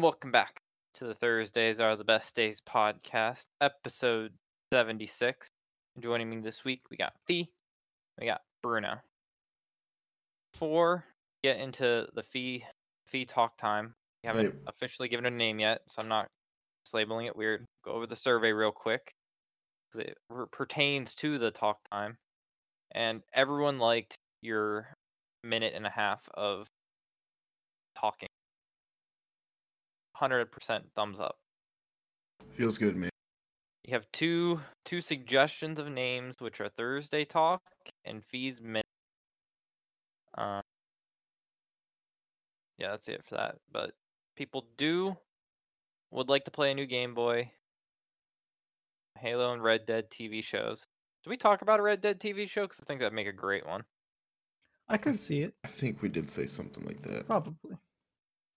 and welcome back to the Thursdays Are the Best Days podcast, episode 76. Joining me this week, we got Fee, we got Bruno. Before we get into the Fee Fee talk time, we haven't Hey. officially given a name yet, so I'm not just labeling it weird. Go over the survey real quick because it pertains to the talk time, and everyone liked your minute and a half of talking. 100% thumbs up. Feels good, man. You have two two suggestions of names, which are Thursday Talk and Fees Minute. Um, yeah, that's it for that. But people do would like to play a new Game Boy, Halo and Red Dead TV shows. Do we talk about a Red Dead TV show? Because I think that'd make a great one. I could see it, I think we did say something like that. probably.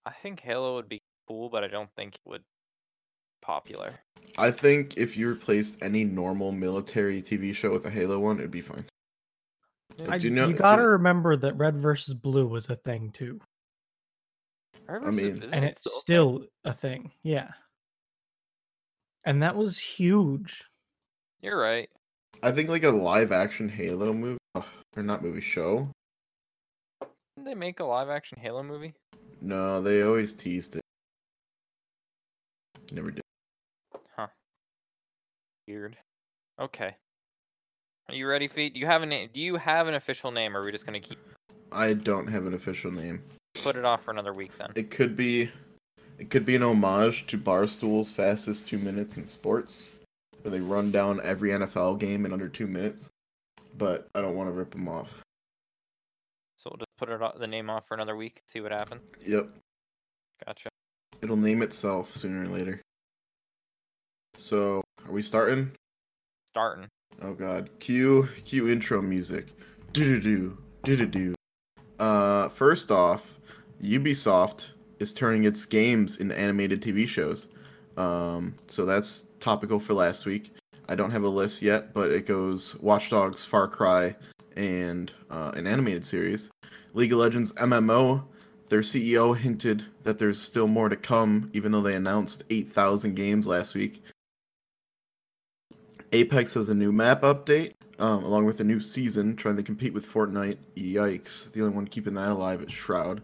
I think Halo would be cool, but I don't think it would popular. I think if you replaced any normal military TV show with a Halo one, it'd be fine. Yeah. But I, do you know- you gotta you- remember that red versus blue was a thing too, I mean- and it's still a thing? still a thing. Yeah, and that was huge. You're right. I think like a live action Halo movie, ugh, or not movie show. Didn't they make a live action Halo movie? No, they always teased it. Never did. Huh. Weird. Okay. Are you ready, Feet? Do you have a name? Do you have an official name, or are we just gonna keep I don't have an official name. put it off for another week then? It could be, it could be an homage to Barstool's fastest two minutes in sports, where they run down every NFL game in under two minutes. But I don't want to rip them off. So we'll just put it the name off for another week. See what happens. Yep, Gotcha. It'll name itself sooner or later. So, are we starting? Starting. Oh god. Cue cue intro music. Do do do do do do. Uh first off, Ubisoft is turning its games into animated TV shows. Um so that's topical for last week. I don't have a list yet, but it goes Watch Dogs, Far Cry, and uh, an animated series. League of Legends MMO, their CEO hinted that there's still more to come, even though they announced 8,000 games last week. Apex has a new map update, um, along with a new season, trying to compete with Fortnite. Yikes. The only one keeping that alive is Shroud.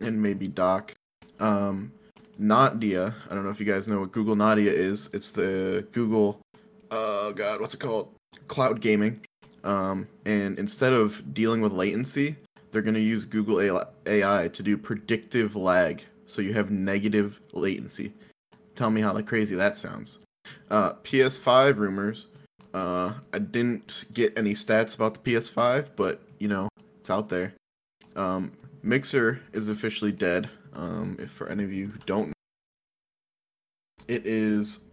And maybe Doc. Um, Nadia, I don't know if you guys know what Google Nadia is. It's the Google, oh god, what's it called? Cloud gaming. Um, and instead of dealing with latency, they're going to use Google AI to do predictive lag. So you have negative latency. Tell me how crazy that sounds. Uh, PS5 rumors. Uh, I didn't get any stats about the PS5, but you know it's out there. Um, Mixer is officially dead. Um, if for any of you who don't, know. it is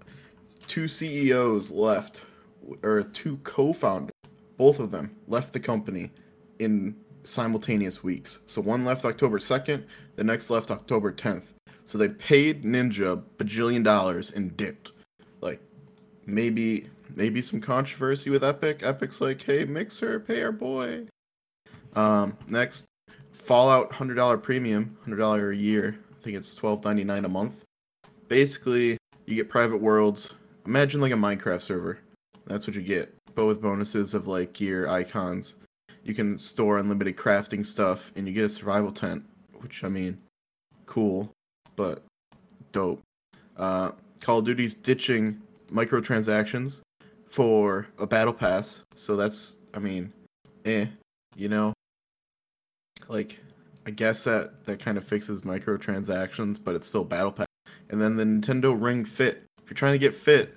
two CEOs left, or two co-founders. Both of them left the company in simultaneous weeks. So one left October 2nd, the next left October 10th. So they paid Ninja bajillion dollars and dipped. Like maybe maybe some controversy with Epic. Epic's like, hey Mixer, pay our boy. Um, next, Fallout hundred dollar premium, hundred dollar a year. I think it's twelve ninety nine a month. Basically, you get private worlds. Imagine like a Minecraft server. That's what you get, but with bonuses of like gear, icons. You can store unlimited crafting stuff, and you get a survival tent, which I mean, cool, but dope. Uh, Call of Duty's ditching microtransactions for a battle pass, so that's I mean, eh, you know. Like, I guess that that kind of fixes microtransactions, but it's still battle pass. And then the Nintendo Ring Fit. If you're trying to get fit,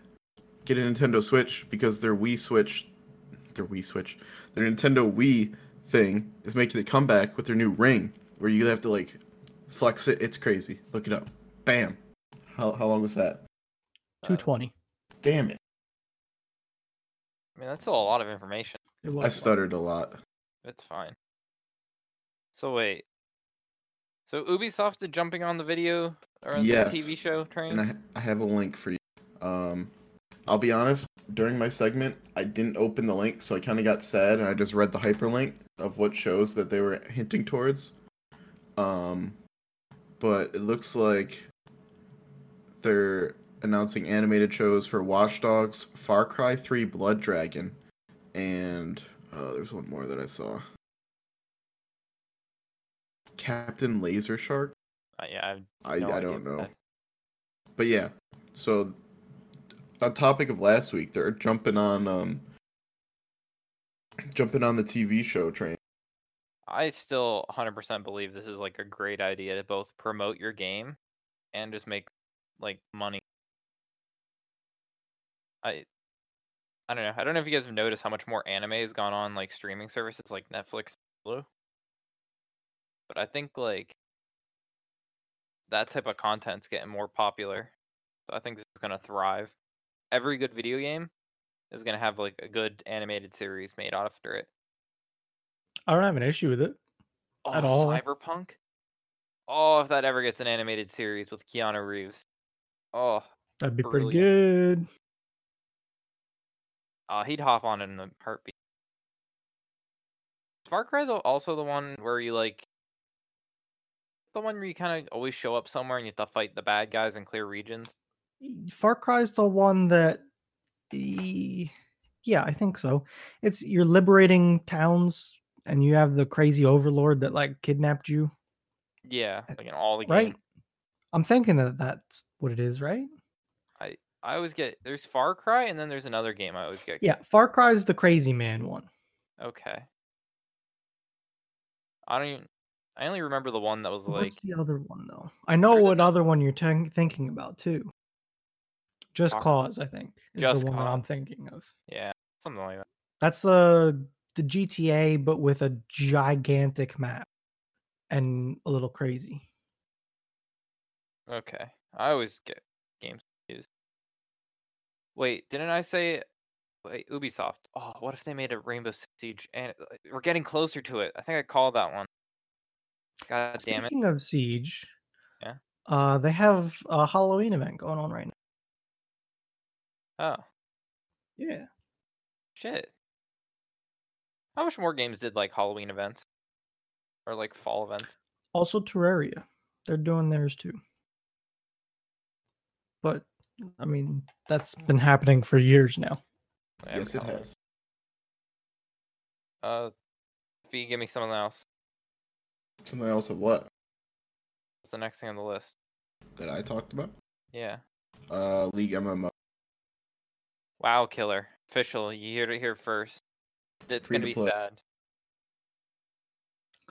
get a Nintendo Switch because their Wii Switch, their Wii Switch, their Nintendo Wii thing is making a comeback with their new ring, where you have to like flex it. It's crazy. Look it up. Bam. How how long was that? Two twenty. Damn it. I mean, that's still a lot of information. I stuttered a lot. It's fine. So wait. So Ubisoft is jumping on the video or the Yes. TV show train? and I, I have a link for you. Um, I'll be honest. During my segment, I didn't open the link, so I kind of got sad, and I just read the hyperlink of what shows that they were hinting towards. Um, but it looks like they're announcing animated shows for Watch Dogs, Far Cry 3 Blood Dragon, and uh, there's one more that I saw. Captain Laser Shark. Uh, yeah, I, no I idea don't know. that- But yeah, so on topic of last week, they're jumping on um jumping on the TV show train. I still 100% believe this is like a great idea to both promote your game and just make like money. I I don't know. I don't know if you guys have noticed how much more anime has gone on like streaming services like Netflix, Hulu. But I think like that type of content's getting more popular. So I think this is going to thrive. Every good video game is going to have like a good animated series made after it. I don't have an issue with it. Oh, At all. Cyberpunk. Oh, if that ever gets an animated series with Keanu Reeves. Oh, That'd be pretty good. uh, he'd hop on it in a heartbeat. Is Far Cry though also the one where you like the one where you kind of always show up somewhere and you have to fight the bad guys and clear regions. Far Cry's the one that the yeah, I think so. It's you're liberating towns and you have the crazy overlord that like kidnapped you, Yeah, eh, like in all the right? games. I'm thinking that that's what it is, right? I I always get there's Far Cry and then there's another game I always get. Yeah, Far Cry is the crazy man one. Okay. I don't even. I only remember the one that was like What's the other one though? I know There's what other one you're ten- thinking about too. Just Cause, I think, is Just the one that I'm thinking of. yeah something like that. That's the the GTA, but with a gigantic map and a little crazy. Okay. I always get games confused. Wait, didn't I say wait, Ubisoft? Oh, what if they made a Rainbow Siege and uh, we're getting closer to it. I think I called that one. God damn it. Speaking of Siege, Yeah. uh, they have a Halloween event going on right now. Oh, Yeah, shit. I wish more games did like Halloween events? Or like fall events? also Terraria, they're doing theirs too. But I mean, that's been happening for years now. Every yes, it has. Uh Fee, give me something else. Something else of what What's the next thing on the list? that I talked about? Yeah. Uh, League MMO. WoW Killer. Official. You heard it here first. It's Free gonna to be play. sad.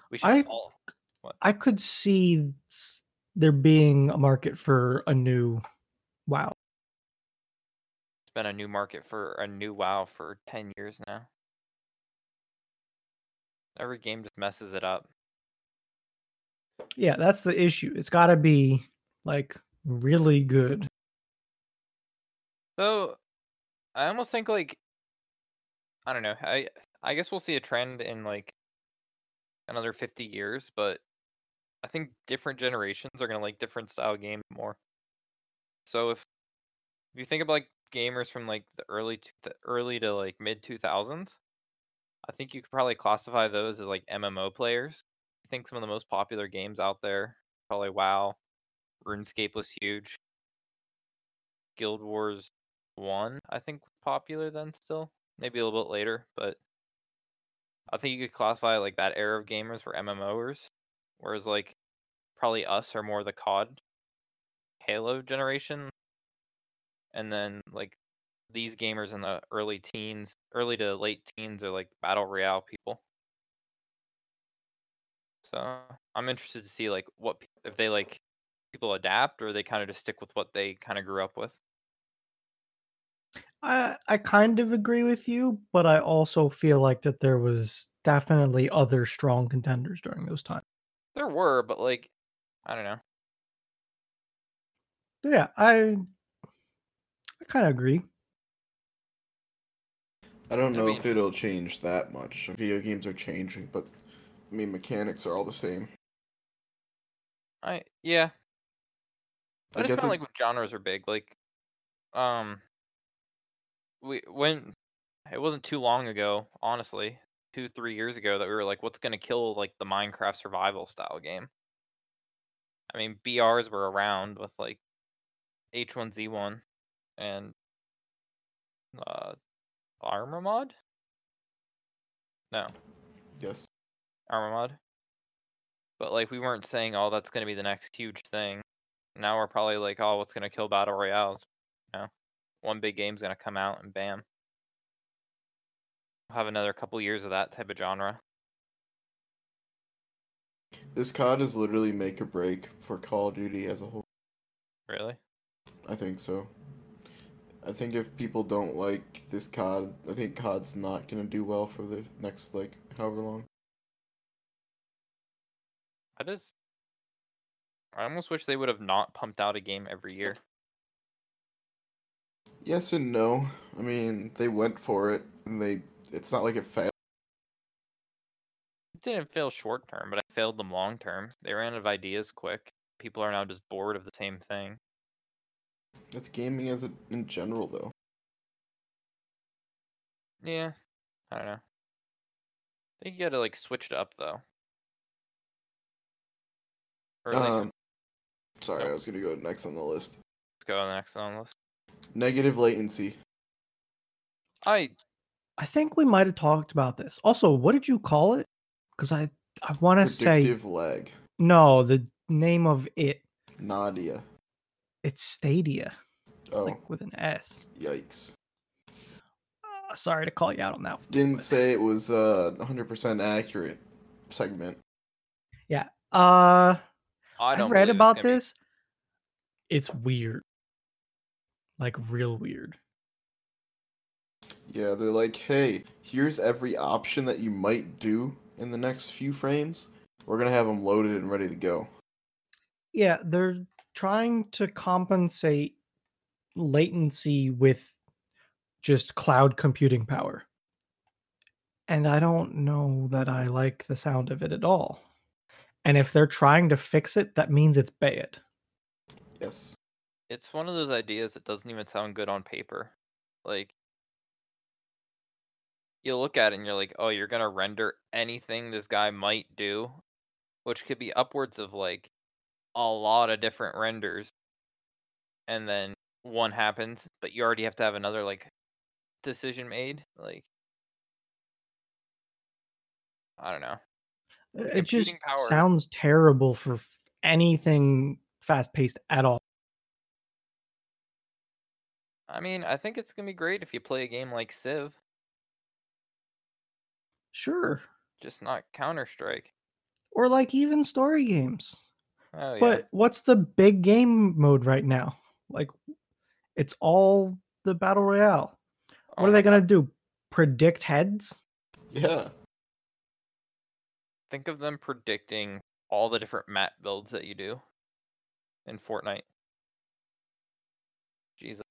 We should I- all I could see there being a market for a new WoW. It's been a new market for a new WoW for 10 years now. Every game just messes it up. Yeah, that's the issue. It's got to be like really good. So I almost think like I don't know. I I guess we'll see a trend in like another 50 years, but I think different generations are going to like different style games more. So if if you think about like gamers from like the early to the early to like mid 2000s, I think you could probably classify those as like MMO players. I think some of the most popular games out there, probably WoW, RuneScape was huge. Guild Wars 1, I think popular then still. Maybe a little bit later, but I think you could classify like that era of gamers were MMOers, whereas like probably us are more the COD Halo generation. And then like these gamers in the early teens, early to late teens are like battle royale people. So I'm interested to see like what if they like people adapt or they kind of just stick with what they kind of grew up with. I I kind of agree with you, but I also feel like that there was definitely other strong contenders during those times. There were, but like I don't know. Yeah, I I kind of agree. I don't It'll know if it'll change that much. Video games are changing, but I mean mechanics are all the same. I yeah. I I just guess feel it- like when genres are big, like um we when it wasn't too long ago, honestly, two, three years ago that we were like, what's gonna kill like the Minecraft survival style game? I mean, BRs were around with like H1Z1 and uh, Arma Mod. No, Yes. Arma Mod. But like, we weren't saying, "Oh, that's going to be the next huge thing." Now we're probably like, "Oh, what's going to kill battle royales?" You know, one big game's to come out and bam, we'll have another couple years of that type of genre. This COD is literally make or break for Call of Duty as a whole. Really? I think so. I think if people don't like this COD, I think COD's not gonna do well for the next like however long. I just, I almost wish they would have not pumped out a game every year. Yes and no. I mean, they went for it, and they. It's not like it failed. It didn't fail short term, but I failed them long term. They ran out of ideas quick. People are now just bored of the same thing. It's gaming as a, in general, though. Yeah, I don't know. I think you gotta like switch it up though. Or least Um, sorry, I was gonna go next on the list. let's go next on the list. Negative latency. I I think we might have talked about this. Also, what did you call it? Because I I want to say Predictive lag. no. The name of it Nadia. it's Stadia, Oh, like with an S. yikes. Uh, sorry to call you out on that. one, Didn't but- say it was uh 100% accurate segment. Yeah. Uh, I don't I've read about gonna be- this. It's weird, like real weird. Yeah, they're like, hey, here's every option that you might do in the next few frames. We're gonna have them loaded and ready to go. Yeah, they're trying to compensate latency with just cloud computing power. And I don't know that I like the sound of it at all. And if they're trying to fix it, that means it's bad. Yes. It's one of those ideas that doesn't even sound good on paper. Like you look at it and you're like, oh, you're gonna render anything this guy might do, which could be upwards of like a lot of different renders, and then one happens, but you already have to have another like decision made. Like I don't know. It just power- sounds terrible for f- anything fast paced at all. I mean, I think it's gonna be great if you play a game like Civ, Sure. just not Counter Strike. Or like even story games. Oh yeah. But what's the big game mode right now? Like it's all the battle royale. Oh What are my they going to do? Predict heads? Yeah. think of them predicting all the different map builds that you do in Fortnite. Jesus.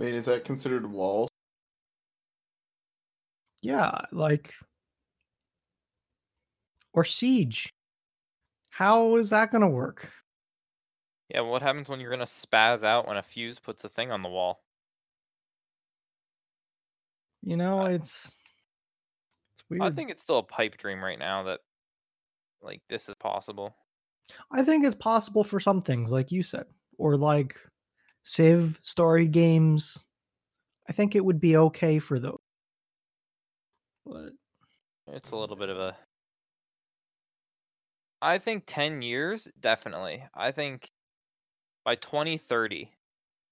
I mean, is that considered walls? Yeah, like or siege. How is that going to work? Yeah, what happens when you're gonna spaz out when a fuse puts a thing on the wall? You know, I- it's it's weird. I think it's still a pipe dream right now that like this is possible. I think it's possible for some things, like you said, or like Civ story games. I think it would be okay for those. But It's a little bit of a I think 10 years definitely. I think by 2030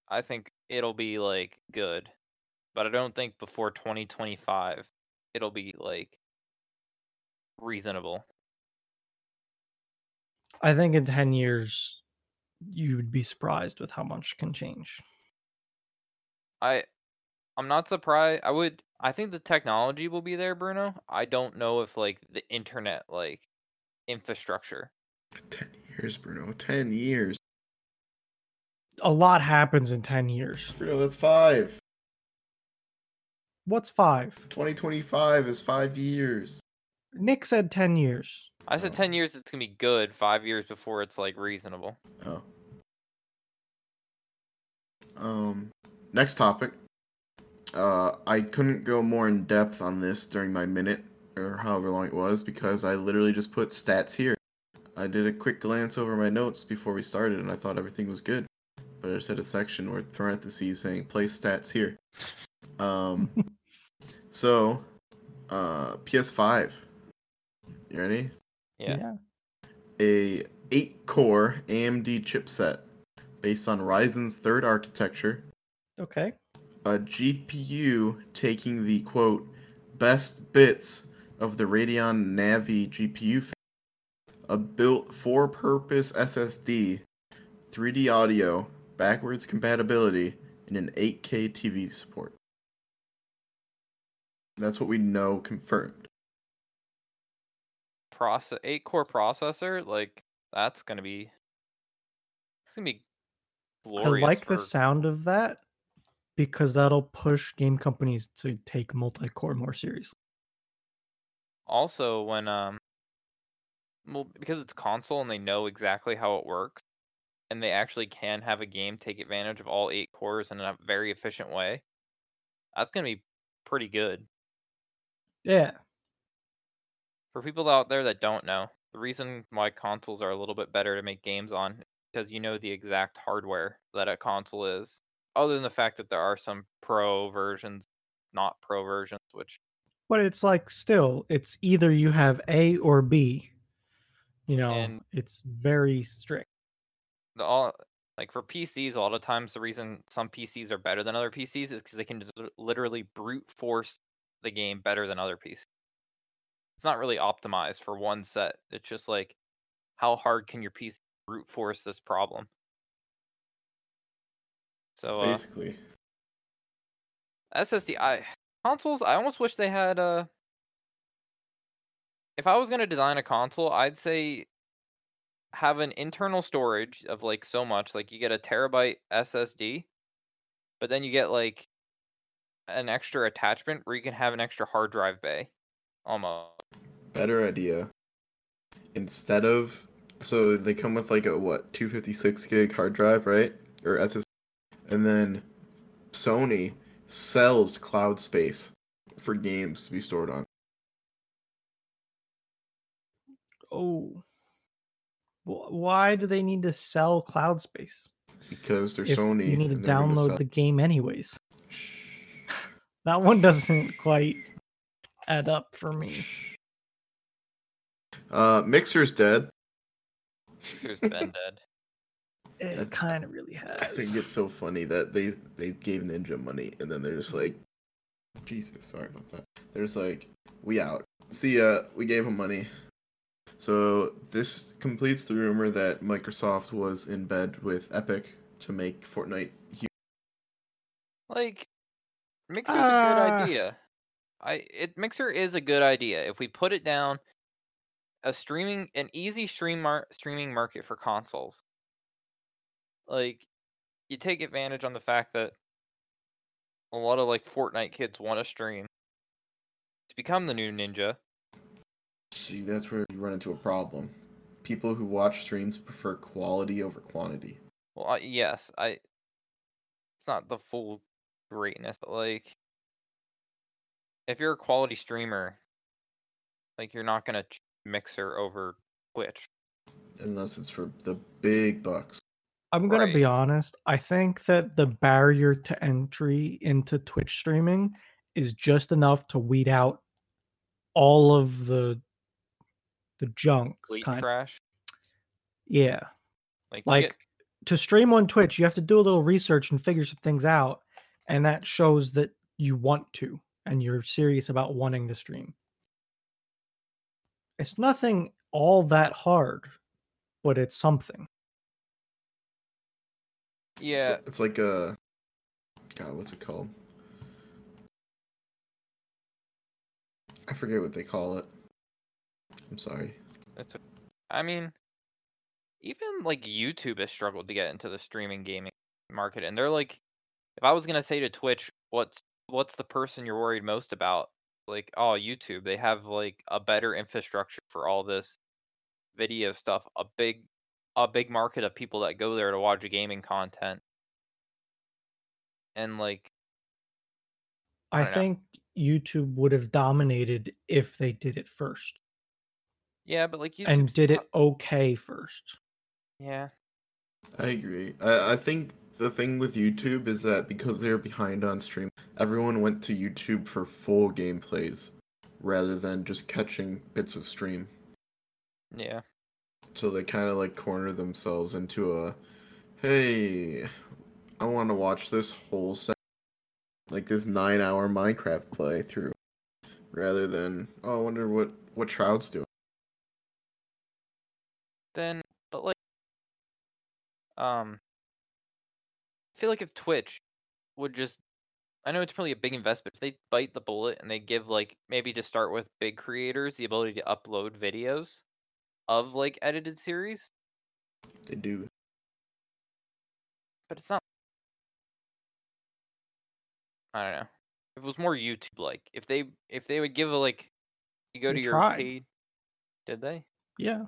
I think it'll be like good. But I don't think before 2025 it'll be like reasonable. I think in 10 years, you would be surprised with how much can change. I I'm not surprised. I would I think the technology will be there, Bruno. I don't know if like the internet like infrastructure. Ten years, Bruno. Ten years. A lot happens in 10 years. Bruno, that's five. What's five? 2025 is five years. Nick said 10 years. I said 10 years it's going to be good, 5 years before it's like reasonable. Oh. Um, next topic. Uh, I couldn't go more in depth on this during my minute or however long it was because I literally just put stats here. I did a quick glance over my notes before we started, and I thought everything was good. But I just had a section with parentheses saying place stats here." Um, so, uh, PS5. You ready? Yeah. A eight-core AMD chipset based on Ryzen's third architecture. Okay. A GPU taking the quote best bits of the Radeon Navi GPU. fa- A built for-purpose SSD, 3D audio, backwards compatibility, and an 8K TV support. That's what we know confirmed. Process eight core processor, like that's gonna be it's gonna be glorious. I like for, the sound of that because that'll push game companies to take multi-core more seriously. also when um well because it's console and they know exactly how it works and they actually can have a game take advantage of all eight cores in a very efficient way that's going to be pretty good Yeah. For people out there that don't know the reason why consoles are a little bit better to make games on is because you know the exact hardware that a console is other than the fact that there are some pro versions not pro versions which But it's like still, it's either you have A or B. You know, And- it's very strict. the all like for PCs, a lot of times the reason some PCs are better than other PCs is because they can just literally brute force the game better than other PCs. It's not really optimized for one set. It's just like how hard can your piece brute force this problem? So uh, Basically, SSD, I consoles. I almost wish they had uh If I was gonna design a console, I'd say have an internal storage of like so much. Like you get a terabyte SSD, but then you get like an extra attachment where you can have an extra hard drive bay. Almost. better idea. Instead of so they come with like a what 256 gig hard drive, right? Or SS, and then Sony sells cloud space for games to be stored on. Oh. Why do they need to sell cloud space? Because they're If Sony. you need to and they're gonna download the game anyways. That one doesn't quite add up for me. Uh, Mixer's dead. Mixer's been dead. It That- kind of really has. I think it's so funny that they they gave Ninja money and then they're just like, Jesus, sorry about that. They're just like, we out. See ya. We gave him money. So this completes the rumor that Microsoft was in bed with Epic to make Fortnite. huge. Like, Mixer's a Ah. good idea. I it Mixer is a good idea if we put it down. A streaming, an easy stream mar- streaming market for consoles. Like, you take advantage on the fact that a lot of like Fortnite kids want to stream to become the new ninja. See, that's where you run into a problem. People who watch streams prefer quality over quantity. Well, I, yes, I. It's not the full greatness, but like, if you're a quality streamer, like you're not gonna ch- Mixer over Twitch. Unless it's for the big bucks. I'm gonna Right. be honest. I think that the barrier to entry into Twitch streaming is just enough to weed out all of the the junk. Complete Kind trash. yeah. Like, Like get- to stream on Twitch, you have to do a little research and figure some things out, and that shows that you want to and you're serious about wanting to stream. It's nothing all that hard, but it's something. It's, yeah, it's like a. God, what's it called? I forget what they call it. I'm sorry. it's. a- I mean, even like YouTube has struggled to get into the streaming gaming market, and they're like, if I was gonna say to Twitch, what's what's the person you're worried most about? Like, oh, YouTube. They have like a better infrastructure for all this video stuff. A big, a big market of people that go there to watch gaming content, and like, I I don't know. think YouTube would have dominated if they did it first. Yeah, but like YouTube and did it okay first. Yeah. I agree. I, I think the thing with YouTube is that because they're behind on stream, everyone went to YouTube for full gameplays rather than just catching bits of stream. Yeah. So they kind of like corner themselves into a, hey, I want to watch this whole set, like this nine-hour Minecraft playthrough, rather than oh, I wonder what what Shroud's doing. Then, but like, um, feel like if Twitch would just, I know it's probably a big investment. If they bite the bullet and they give like maybe to start with big creators the ability to upload videos of like edited series, They do. but it's not. I don't know. If it was more YouTube like, if they if they would give a like, you go They to your tried. paid, did they? Yeah,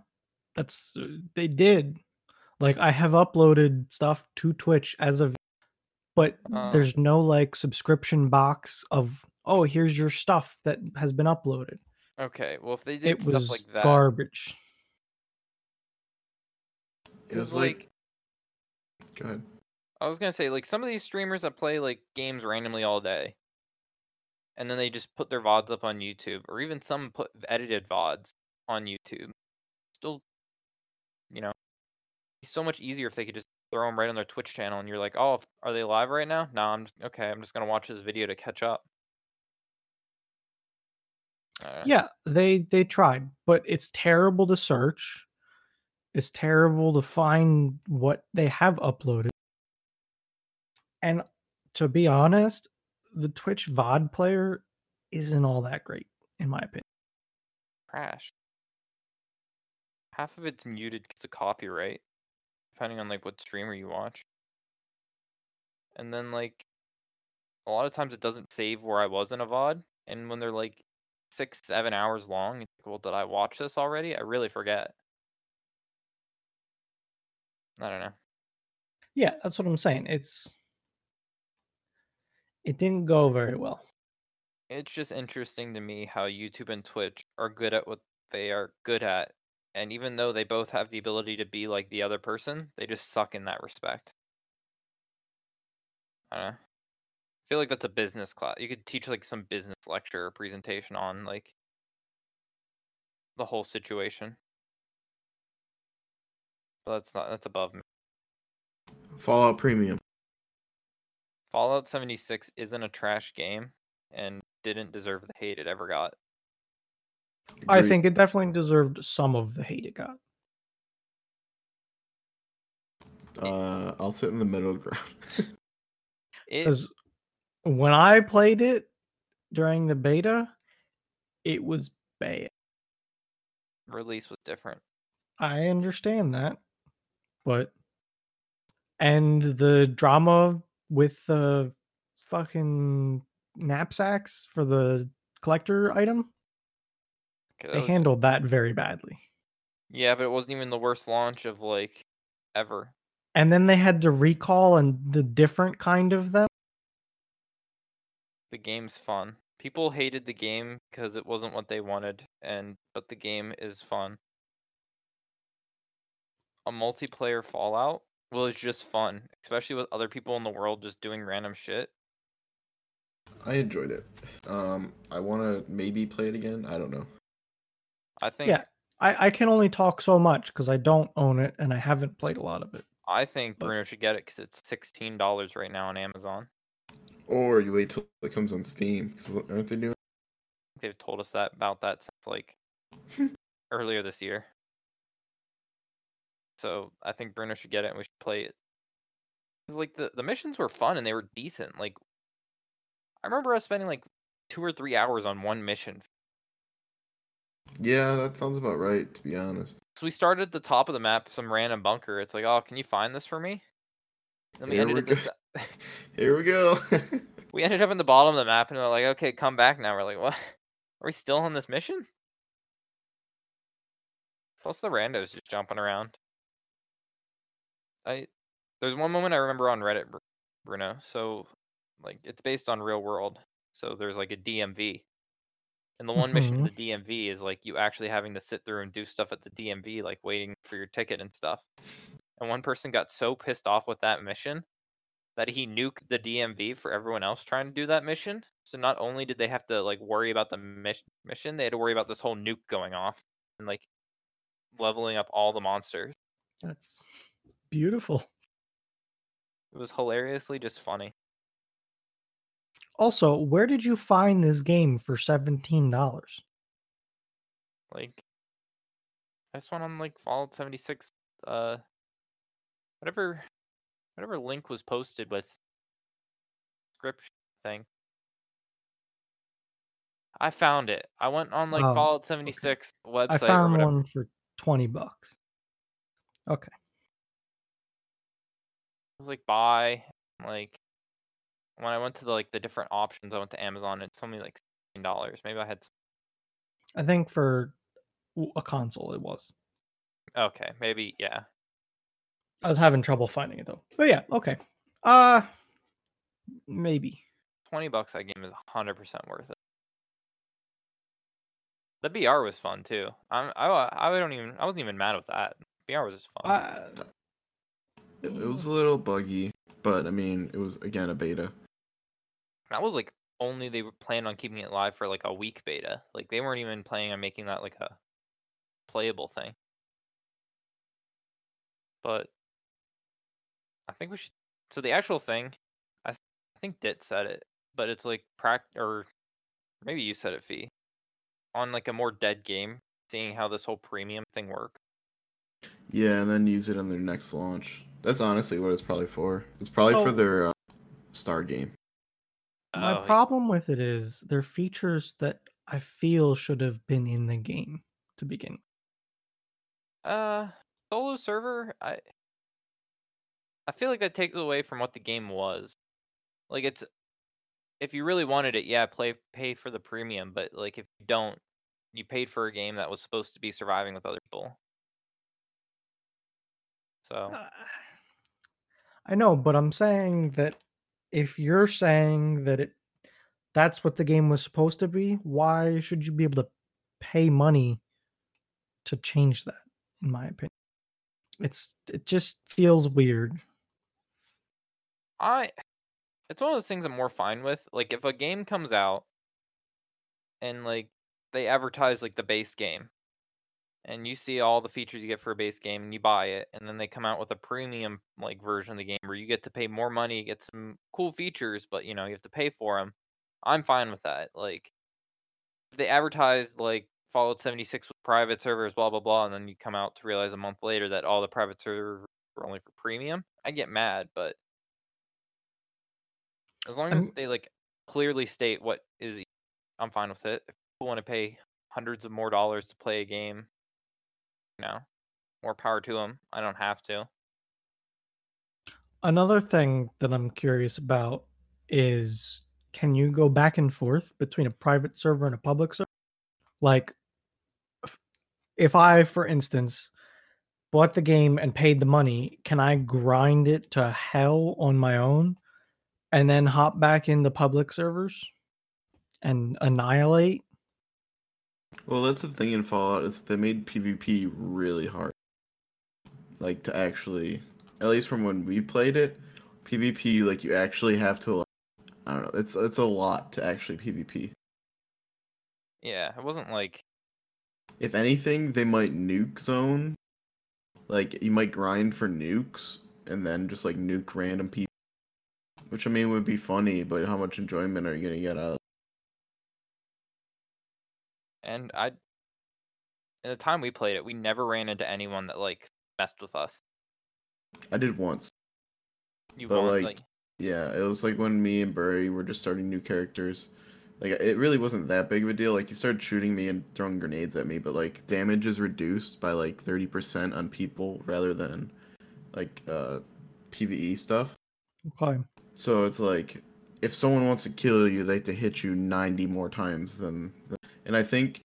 that's uh, they did. Like I have uploaded stuff to Twitch as of, but Oh. there's no like subscription box of oh here's your stuff that has been uploaded. Okay, well if they did It stuff was like that, garbage. It was like, go ahead. I was gonna say like some of these streamers that play like games randomly all day, and then they just put their vods up on YouTube, or even some put edited vods on YouTube. Still, you know, it's so much easier if they could just throw them right on their Twitch channel, and you're like, oh, are they live right now? No, I'm just okay. I'm just gonna watch this video to catch up. I. Yeah, they they tried, but it's terrible to search. It's terrible to find what they have uploaded. And to be honest, the Twitch VOD player isn't all that great, in my opinion. Crash. Half of it's muted because of copyright, depending on like what streamer you watch. And then like a lot of times it doesn't save where I was in a VOD, and when they're like six, seven hours long, it's like, well, did I watch this already? I really forget. I don't know. Yeah, that's what I'm saying. It's it didn't go very well. It's just interesting to me how YouTube and Twitch are good at what they are good at. And even though they both have the ability to be like the other person, they just suck in that respect. I don't know. I feel like that's a business class. You could teach like some business lecture or presentation on like the whole situation. But that's not that's above me. Fallout Premium. Fallout 76 isn't a trash game and didn't deserve the hate it ever got. I think it definitely deserved some of the hate it got. Uh, I'll sit in the middle ground. Because when I played it during the beta, it was bad. release was different. I understand that, but and the drama with the fucking knapsacks for the collector item, 'Kay, that they was- handled that very badly. Yeah, but it wasn't even the worst launch of like ever. And then they had to recall and the different kind of them. The game's fun. People hated the game because it wasn't what they wanted, and but the game is fun. A multiplayer Fallout was just fun, especially with other people in the world just doing random shit. I enjoyed it. Um, I want to maybe play it again. I don't know. I think Yeah. I, I can only talk so much because I don't own it and I haven't played a lot of it. I think but- Bruno should get it because it's sixteen dollars right now on Amazon. Or you wait till it comes on Steam. 'cause aren't they doing? They've told us that about that since like earlier this year. So I think Bruno should get it and we should play it. Cause like the, the missions were fun and they were decent. Like I remember us spending like two or three hours on one mission. Yeah, that sounds about right. To be honest. So we started at the top of the map, some random bunker. It's like, oh, can you find this for me? Then we Here ended we at the, go. Here we go. we ended up in the bottom of the map and we're like, okay, come back now. We're like, what? Are we still on this mission? Plus the randos just jumping around. I there's one moment I remember on Reddit, Bruno. So like it's based on real world. So there's like a DMV. And the one mission Mhm. to the DMV is like you actually having to sit through and do stuff at the DMV, like waiting for your ticket and stuff. And one person got so pissed off with that mission that he nuked the DMV for everyone else trying to do that mission. So not only did they have to like worry about the mis- mission, they had to worry about this whole nuke going off and like leveling up all the monsters. That's beautiful. It was hilariously just funny. Also, where did you find this game for seventeen dollars? Like I just went on like Fallout 76 uh whatever whatever link was posted with script thing. I found it. I went on like Oh, Fallout 76 website I found one for twenty bucks. Okay. It was like buy like when I went to the like the different options, I went to Amazon. It's only like sixteen dollars. Maybe I had. Some, I think for a console it was. okay, maybe yeah. I was having trouble finding it though. But yeah, okay. Uh maybe. Twenty bucks that game is hundred percent worth it. The BR was fun too. I'm, I I don't even I wasn't even mad with that. BR was just fun. Uh, It, it was a little buggy, but I mean, it was again a beta. That was like only they were planning on keeping it live for like a week beta. Like they weren't even planning on making that like a playable thing. But I think we should. So the actual thing, I, th- I think Dit said it, but it's like prac or maybe you said it, Fee, on like a more dead game, seeing how this whole premium thing work. Yeah, and then use it on their next launch. That's honestly what it's probably for. It's probably for their uh, star game. My Oh, problem with it is there are features that I feel should have been in the game to begin. Uh, solo server, I I feel like that takes away from what the game was. Like it's if you really wanted it, yeah, play pay for the premium, but like if you don't, you paid for a game that was supposed to be surviving with other people. So, Uh, I know, but I'm saying that if you're saying that it that's what the game was supposed to be, why should you be able to pay money to change that in my opinion? It's it just feels weird. I it's one of those things I'm more fine with. Like if a game comes out and like they advertise like the base game and you see all the features you get for a base game and you buy it and then they come out with a premium like version of the game where you get to pay more money, get some cool features, but you know, you have to pay for them. I'm fine with that. Like if they advertise like Fallout 76 with private servers, blah blah blah, and then you come out to realize a month later that all the private servers were only for premium, I get mad, but as long as I'm- they like clearly state what is i'm fine with it. If people want to pay hundreds of more dollars to play a game, know, more power to them. I don't have to. Another thing that I'm curious about is can you go back and forth between a private server and a public server? Like if- if I, for instance, bought the game and paid the money, can I grind it to hell on my own and then hop back into public servers and annihilate? Well, that's the thing in Fallout is they made PvP really hard. Like to actually, at least from when we played it, PvP like you actually have to. Like, I don't know. It's it's a lot to actually PvP. Yeah, it wasn't like If anything, they might nuke zone. Like you might grind for nukes and then just like nuke random people. Which I mean would be funny, but how much enjoyment are you gonna get out of? And I in the time we played it, we never ran into anyone that like messed with us. I did once. You But, won't like, like Yeah, it was like when me and Burry were just starting new characters. Like it really wasn't that big of a deal. Like he started shooting me and throwing grenades at me, but like damage is reduced by like thirty percent on people rather than like uh PVE stuff. Okay. So it's like if someone wants to kill you, they have to hit you ninety more times than. And I think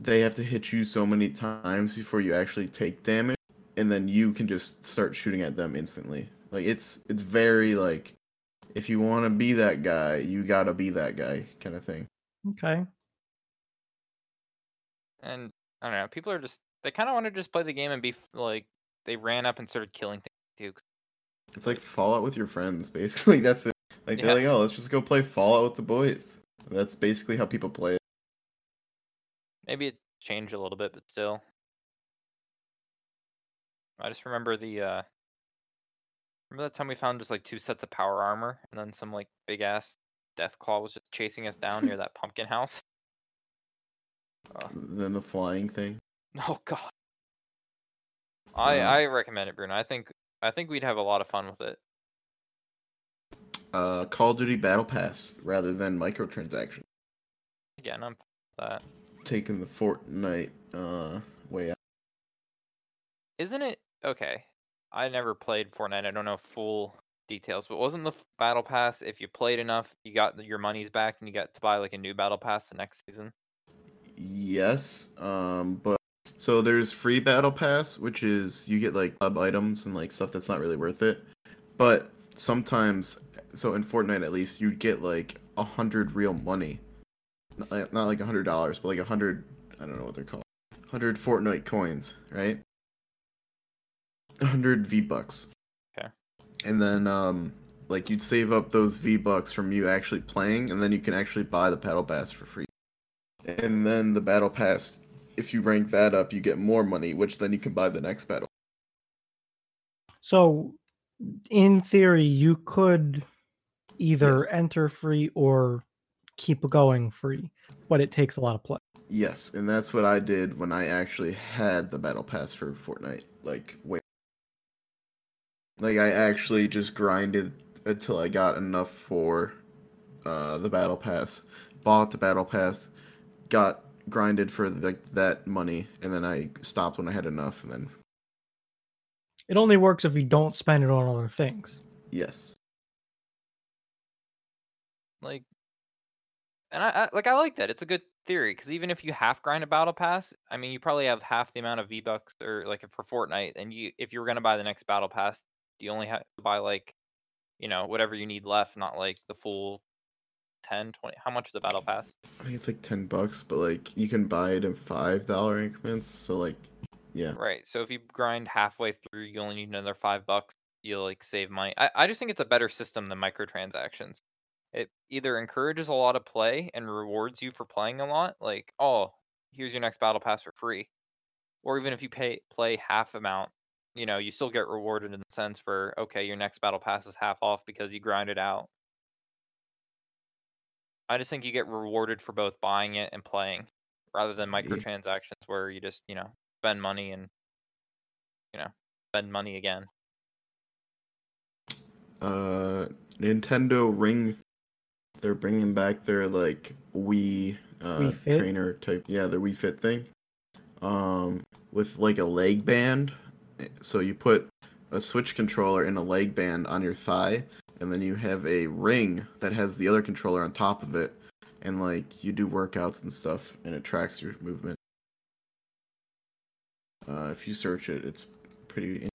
they have to hit you so many times before you actually take damage, and then you can just start shooting at them instantly. Like it's it's very like if you want to be that guy, you gotta be that guy kind of thing. Okay. and I don't know. People are just they kind of want to just play the game and be like they ran up and started killing things too. It's like Fallout with your friends, basically. That's it. Like they're like, oh, let's just go play Fallout with the boys. That's basically how people play it. Maybe it's changed a little bit, but still. I just remember the uh remember that time we found just like two sets of power armor and then some like big ass Deathclaw was just chasing us down near that pumpkin house. Oh, Then the flying thing. oh god. I Um, I recommend it, Bruno. I think I think we'd have a lot of fun with it. Uh, Call of Duty Battle Pass rather than microtransactions. Again, I'm fine with that. Taking the Fortnite uh way out. Isn't it okay? I never played Fortnite. I don't know full details, but wasn't the battle pass if you played enough, you got your monies back and you got to buy like a new battle pass the next season? Yes, um, but so there's free battle pass, which is you get like club items and like stuff that's not really worth it. But sometimes, so in Fortnite at least, you get like a hundred real money, not like, not like a hundred dollars, but like a hundred. I don't know what they're called. Hundred Fortnite coins, right? A hundred V bucks. Okay. And then um, like you'd save up those V bucks from you actually playing, and then you can actually buy the battle pass for free. And then the battle pass, if you rank that up, you get more money, which then you can buy the next battle. So, in theory, you could either Yes. enter free or keep going free, but it takes a lot of play. Yes, and that's what I did when I actually had the battle pass for Fortnite. Like wait, like I actually just grinded until I got enough for uh, the battle pass, bought the battle pass, got grinded for like that money, and then I stopped when I had enough, and then It only works if you don't spend it on other things. yes, Like, and I, I like I like that. It's a good theory because even if you half grind a battle pass, I mean, you probably have half the amount of V bucks or like for Fortnite, and you if you were gonna buy the next battle pass, you only have to buy like, you know, whatever you need left, not like the full 10, 20. How much is a battle pass? I think it's like ten bucks, but like you can buy it in five dollar increments. So like, yeah, Right. So if you grind halfway through, you only need another five bucks. You'll like save money. I, I just think it's a better system than microtransactions. It either encourages a lot of play and rewards you for playing a lot, like, oh, here's your next battle pass for free. Or even if you pay play half amount, you know, you still get rewarded in the sense for okay, your next battle pass is half off because you grind it out. I just think you get rewarded for both buying it and playing rather than microtransactions where you just, you know, spend money and you know, spend money again. uh Nintendo Ring they're bringing back their like Wii uh Wii trainer type yeah, their Wii Fit thing. Um with like a leg band. So you put a Switch controller in a leg band on your thigh and then you have a ring that has the other controller on top of it and like you do workouts and stuff and it tracks your movement. Uh if you search it, it's pretty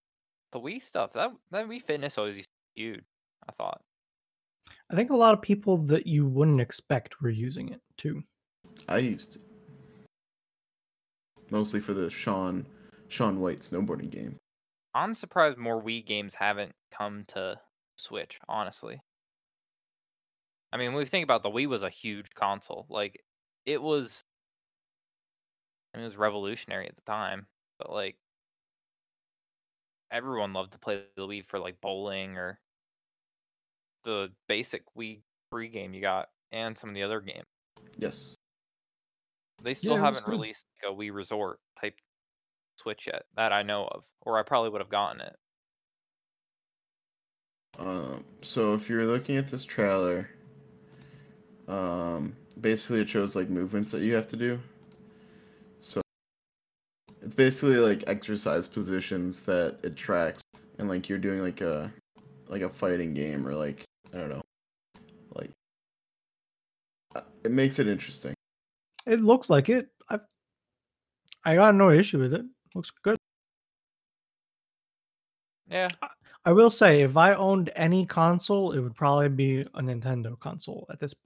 The Wii stuff, that that Wii Fitness always used huge. I thought. I think a lot of people that you wouldn't expect were using it too. I used it. Mostly for the Sean Shaun White snowboarding game. I'm surprised more Wii games haven't come to Switch, honestly. I mean, when we think about the Wii was a huge console. Like it was I mean, it was revolutionary at the time, but like everyone loved to play the Wii for like bowling or the basic Wii free game you got and some of the other games. Yes. They still it was haven't released like, a Wii Resort type Switch yet that I know of, or I probably would have gotten it. Um so if you're looking at this trailer, um basically it shows like movements that you have to do. So it's basically like exercise positions that it tracks and like you're doing like a like a fighting game or like I don't know. Like uh, it makes it interesting. It looks like it. I I got no issue with it. Looks good. Yeah, I will say, if I owned any console, it would probably be a Nintendo console at this. Point.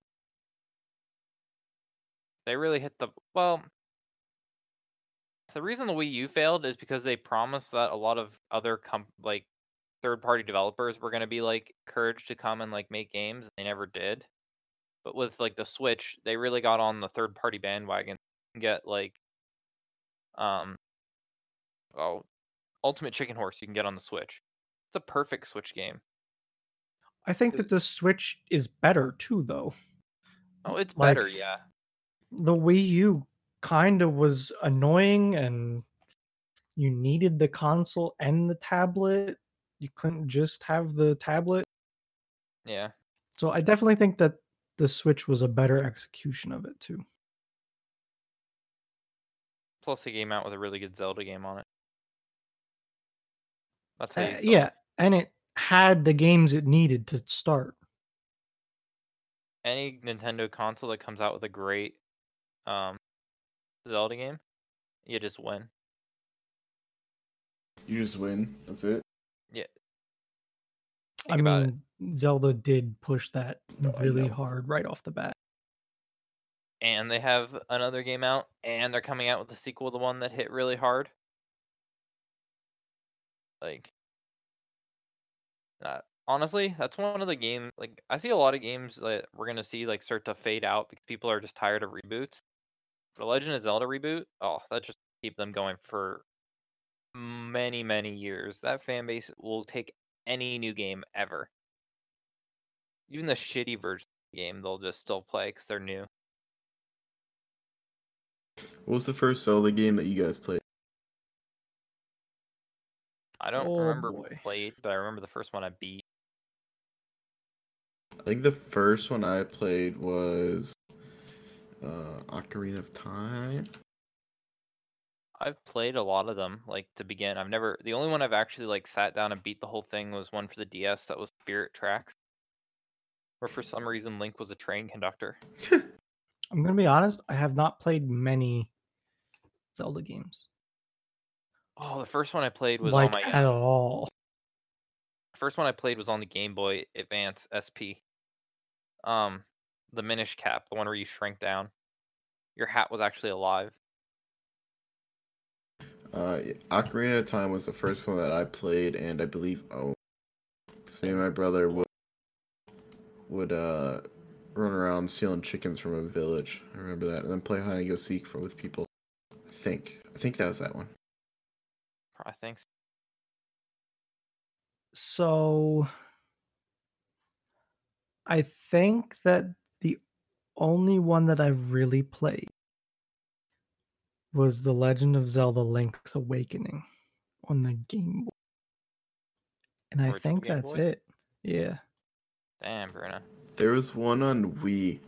They really hit the well. the reason the Wii U failed is because they promised that a lot of other com- like third party developers were going to be like encouraged to come and like make games and they never did. But with like the Switch, they really got on the third party bandwagon and get like um oh Ultimate Chicken Horse you can get on the Switch. It's a perfect Switch game. I think that the Switch is better too, though. Oh, it's Like- better, yeah. The Wii U kind of was annoying, and you needed the console and the tablet. You couldn't just have the tablet. Yeah. So I definitely think that the Switch was a better execution of it too. Plus they came out with a really good Zelda game on it. That's how Uh, sell it. yeah, and it had the games it needed to start. any Nintendo console that comes out with a great um Zelda game, you just win. You just win. That's it. Think I about it. mean, Zelda did push that No, really hard right off the bat. And they have another game out, and they're coming out with the sequel, the one that hit really hard. Like, uh, honestly, that's one of the games. Like, I see a lot of games that we're gonna see like start to fade out because people are just tired of reboots. The Legend of Zelda reboot, oh, that just keep them going for many, many years. That fan base will take any new game ever. Even the shitty version of the game, they'll just still play because they're new. What was the first Zelda game that you guys played? I don't Oh, remember boy. played, but I remember the first one I beat. I think the first one I played was uh Ocarina of Time. I've played a lot of them, like to begin. I've never the only one I've actually like sat down and beat the whole thing was one for the DS that was Spirit Tracks. Where for some reason Link was a train conductor. I'm gonna be honest, I have not played many Zelda games. Oh, the first one I played was like on my at all. first one I played was on the Game Boy Advance SP. Um, the Minish Cap, the one where you shrink down. Your hat was actually alive. Uh, yeah, Ocarina of Time was the first one that I played, and I believe oh, because me and my brother would would uh run around stealing chickens from a village. I remember that, and then play hide and go seek for with people. I think I think that was that one. I think. so. So I think that the only one that I've really played was The Legend of Zelda Link's Awakening on the Game Boy. And I think that's Boy? it. Yeah. Damn, Bruno. There was one on Wii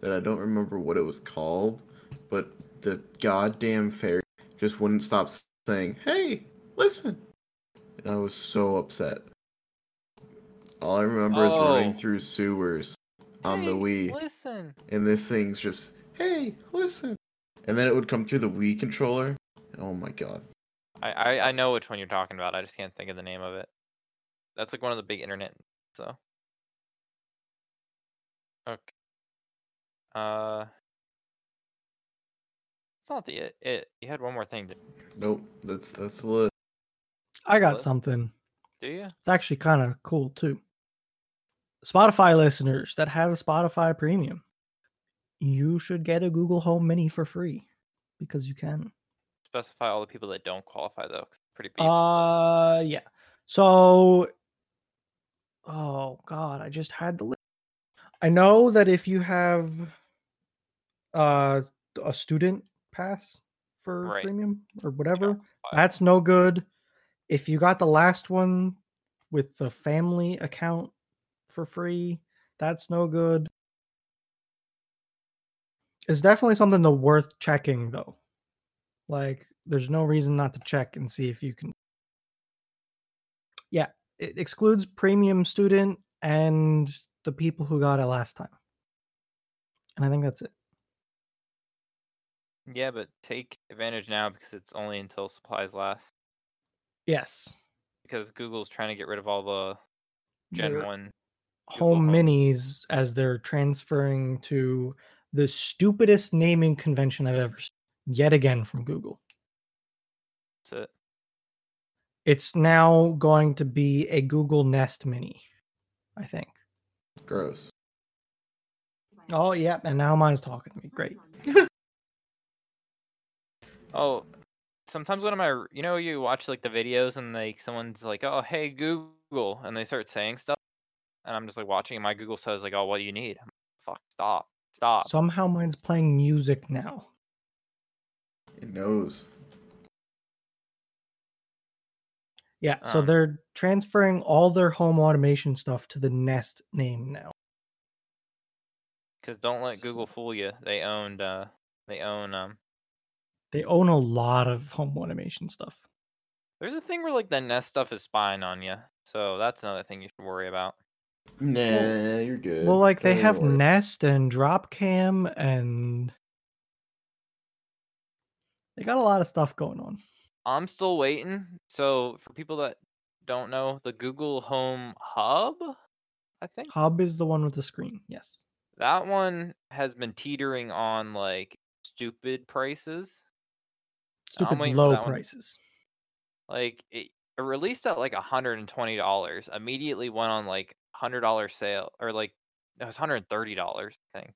that I don't remember what it was called, but the goddamn fairy just wouldn't stop saying, "Hey, listen!" And I was so upset. All I remember is running Oh. through sewers on the Wii, Listen. and this thing's just, "Hey, listen!" And then it would come through the Wii controller. Oh my god! I, I I know which one you're talking about. I just can't think of the name of it. That's like one of the big internet. So. Okay. Uh. It's not the it. it. You had one more thing. To, Nope, that's that's the list. I got List? something. do you? It's actually kind of cool too. Spotify listeners that have Spotify Premium, you should get a Google Home Mini for free because you can. Specify all the people that don't qualify though. pretty beef. Uh, yeah. So, oh god, I just had the list. I know that if you have uh a student pass for Right. premium or whatever, qualify. that's no good. If you got the last one with the family account for free, that's no good. It's definitely something to worth checking though. Like there's no reason not to check and see if you can Yeah, it excludes premium student and the people who got it last time. And I think that's it. Yeah, but take advantage now because it's only until supplies last. Yes. Because Google's trying to get rid of all the Gen Their One. Google home Home. minis as they're transferring to the stupidest naming convention I've ever seen. Yet again from Google. That's it. It's now going to be a Google Nest Mini, I think. Gross. Oh, yeah, and now mine's talking to me. Great. Oh, sometimes one of my, you know, you watch like the videos and like someone's like, "Oh, hey Google," and they start saying stuff, and I'm just like watching, and my Google says like, "Oh, what do you need?" I'm like, Fuck, stop, stop. Somehow mine's playing music now. It knows. Yeah, so Um, they're transferring all their home automation stuff to the Nest name now. Because don't let Google fool you. They owned, uh, they own, um. They own a lot of home automation stuff. There's a thing where like the Nest stuff is spying on you, so that's another thing you should worry about. Nah, you're good. Well, like they Don't have worry. Nest and Dropcam and they got a lot of stuff going on. I'm still waiting. So for people that don't know, the Google Home Hub, I think Hub is the one with the screen. Yes. that one has been teetering on like stupid prices. Stupid low that one. prices. Like it, it released at like hundred and twenty dollars. Immediately went on like hundred dollar sale or like it was hundred and thirty dollars thing,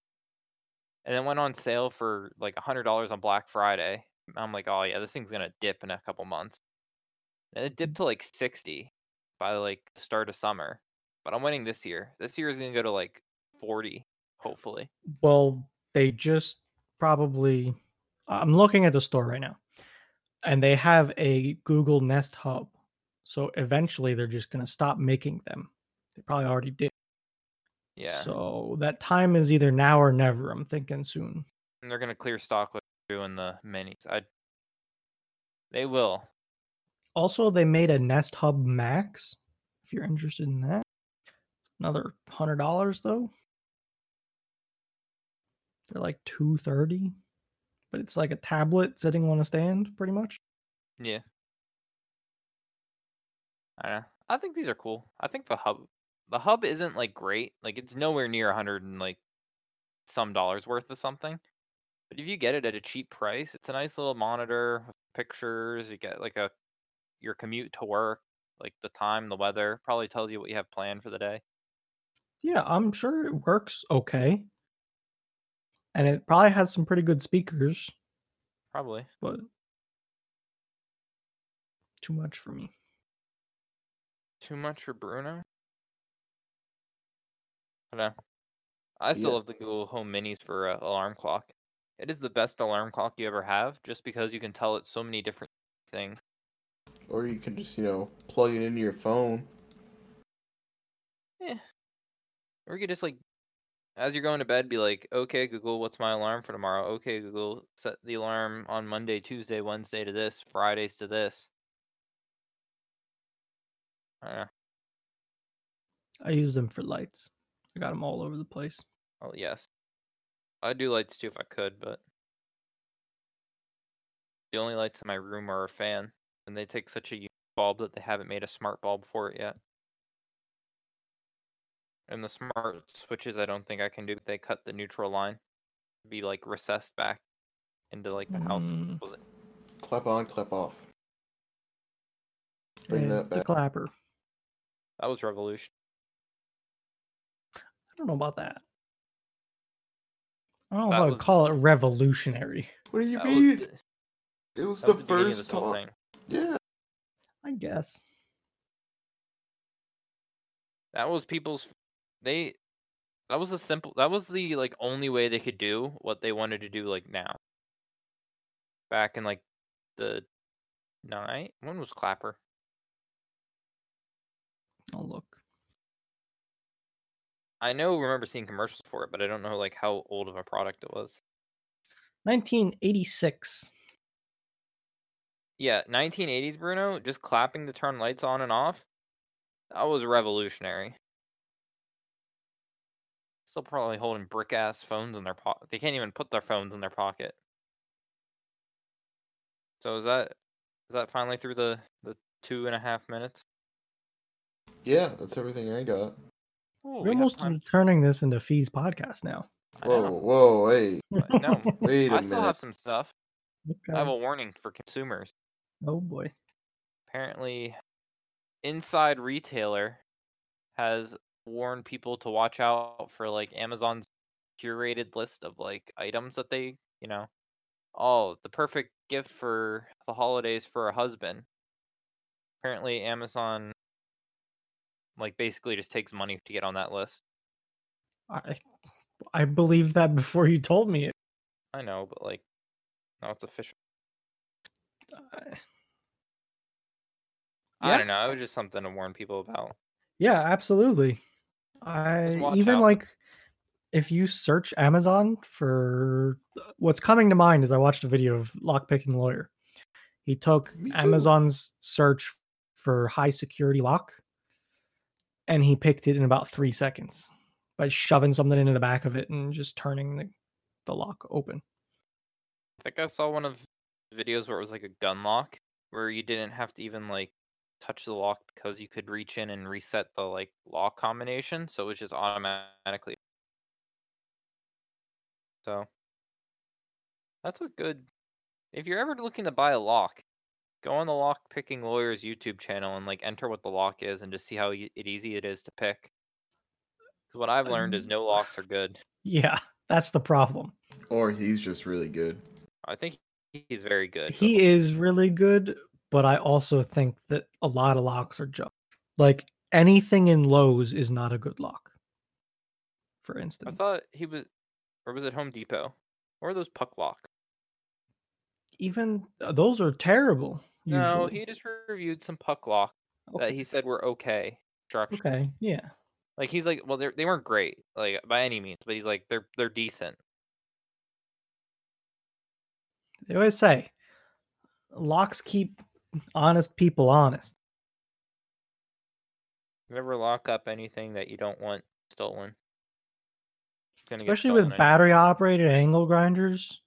and then went on sale for like hundred dollars on Black Friday. I'm like, oh yeah, this thing's gonna dip in a couple months. And it dipped mm. to like sixty by like the start of summer. But I'm winning this year. This year is gonna go to like forty, hopefully. Well, they just probably I'm looking at the store right now. And they have a Google Nest Hub. So eventually they're just to stop making them. They probably already did. Yeah. So that time is either now or never. I'm thinking soon. and they're gonna clear stock like they're doing the minis. I. They will. Also, they made a Nest Hub Max. If you're interested in that, another hundred dollars though. They're like two thirty, but it's like a tablet sitting on a stand, pretty much. Yeah. I know. I think these are cool. I think the hub the hub isn't like great. Like it's nowhere near a hundred and like some dollars worth of something. But if you get it at a cheap price, it's a nice little monitor with pictures. You get like a your commute to work, like the time, the weather, probably tells you what you have planned for the day. Yeah, I'm sure it works okay. And it probably has some pretty good speakers, Probably. but too much for me. Too much for Bruno? I know. I still Yeah. love the Google Home Minis for uh, alarm clock. It is the best alarm clock you ever have, just because you can tell it so many different things. Or you can just, you know, plug it into your phone. Yeah. Or you could just like, as you're going to bed, be like, "Okay, Google, what's my alarm for tomorrow?" Okay, Google, set the alarm on Monday, Tuesday, Wednesday to this, Fridays to this. I don't know. I use them for lights. I got them all over the place. Oh yes, I'd do lights too if I could, but the only lights in my room are a fan, and they take such a unique bulb that they haven't made a smart bulb for it yet. And the smart switches, I don't think I can do. They cut the neutral line, be like recessed back into like the house. Mm, with. Clap on, clap off. Bring yeah, that it's the clapper. That was revolution. I don't know about that. I don't know That if I would was- call it revolutionary. What do you That was mean? the, it was the was the first this whole talk. Yeah. I guess. That was people's. They. That was a simple. That was the like only way they could do what they wanted to do like now. Back in like the night. When was Clapper? I'll look. I know. Remember seeing commercials for it, but I don't know like how old of a product it was. 1986. Yeah, 1980s Bruno. Just clapping to turn lights on and off. That was revolutionary. Still probably holding brick ass phones in their pocket. They can't even put their phones in their pocket. So is that is that finally through the the two and a half minutes? Yeah, that's everything I got. Ooh, we We're have almost time- turning this into Fee's podcast now. Whoa, whoa, hey. no, Wait I a still have some stuff. I have a warning for consumers. Oh boy. Apparently, Inside Retailer has warned people to watch out for like Amazon's curated list of like items that they, you know, oh, the perfect gift for the holidays for a husband. Apparently, Amazon like basically just takes money to get on that list. I I believed that before you told me. I know, but like, now it's official. I- I Yeah. don't know. It was just something to warn people about. Yeah, absolutely. I even out. like if you search Amazon for uh, what's coming to mind is I watched a video of lockpicking lawyer. He took Amazon's search for high security lock and he picked it in about three seconds by shoving something into the back of it and just turning the, the lock open. I think I saw one of the videos where it was like a gun lock, where you didn't have to even like touch the lock because you could reach in and reset the like lock combination, so it was just automatically. So that's a good. If you're ever looking to buy a lock, go on the lock picking lawyers YouTube channel and like enter what the lock is and just see how e- it easy it is to pick. Because what I've learned is Um, no locks are good. Yeah, that's the problem. Or he's just really good. I think he's very good. but, He is really good, but I also think that a lot of locks are junk. Like anything in Lowe's is not a good lock. For instance, I thought he was, or was it Home Depot? Or are those puck locks? even uh, those are terrible. No, Usually. he just reviewed some puck lock that he said were okay okay, yeah. Like he's like, well, they they weren't great, like by any means, but he's like, they're they're decent. They always say locks keep honest people honest. Never lock up anything that you don't want stolen. Especially with stolen anyway. battery operated angle grinders,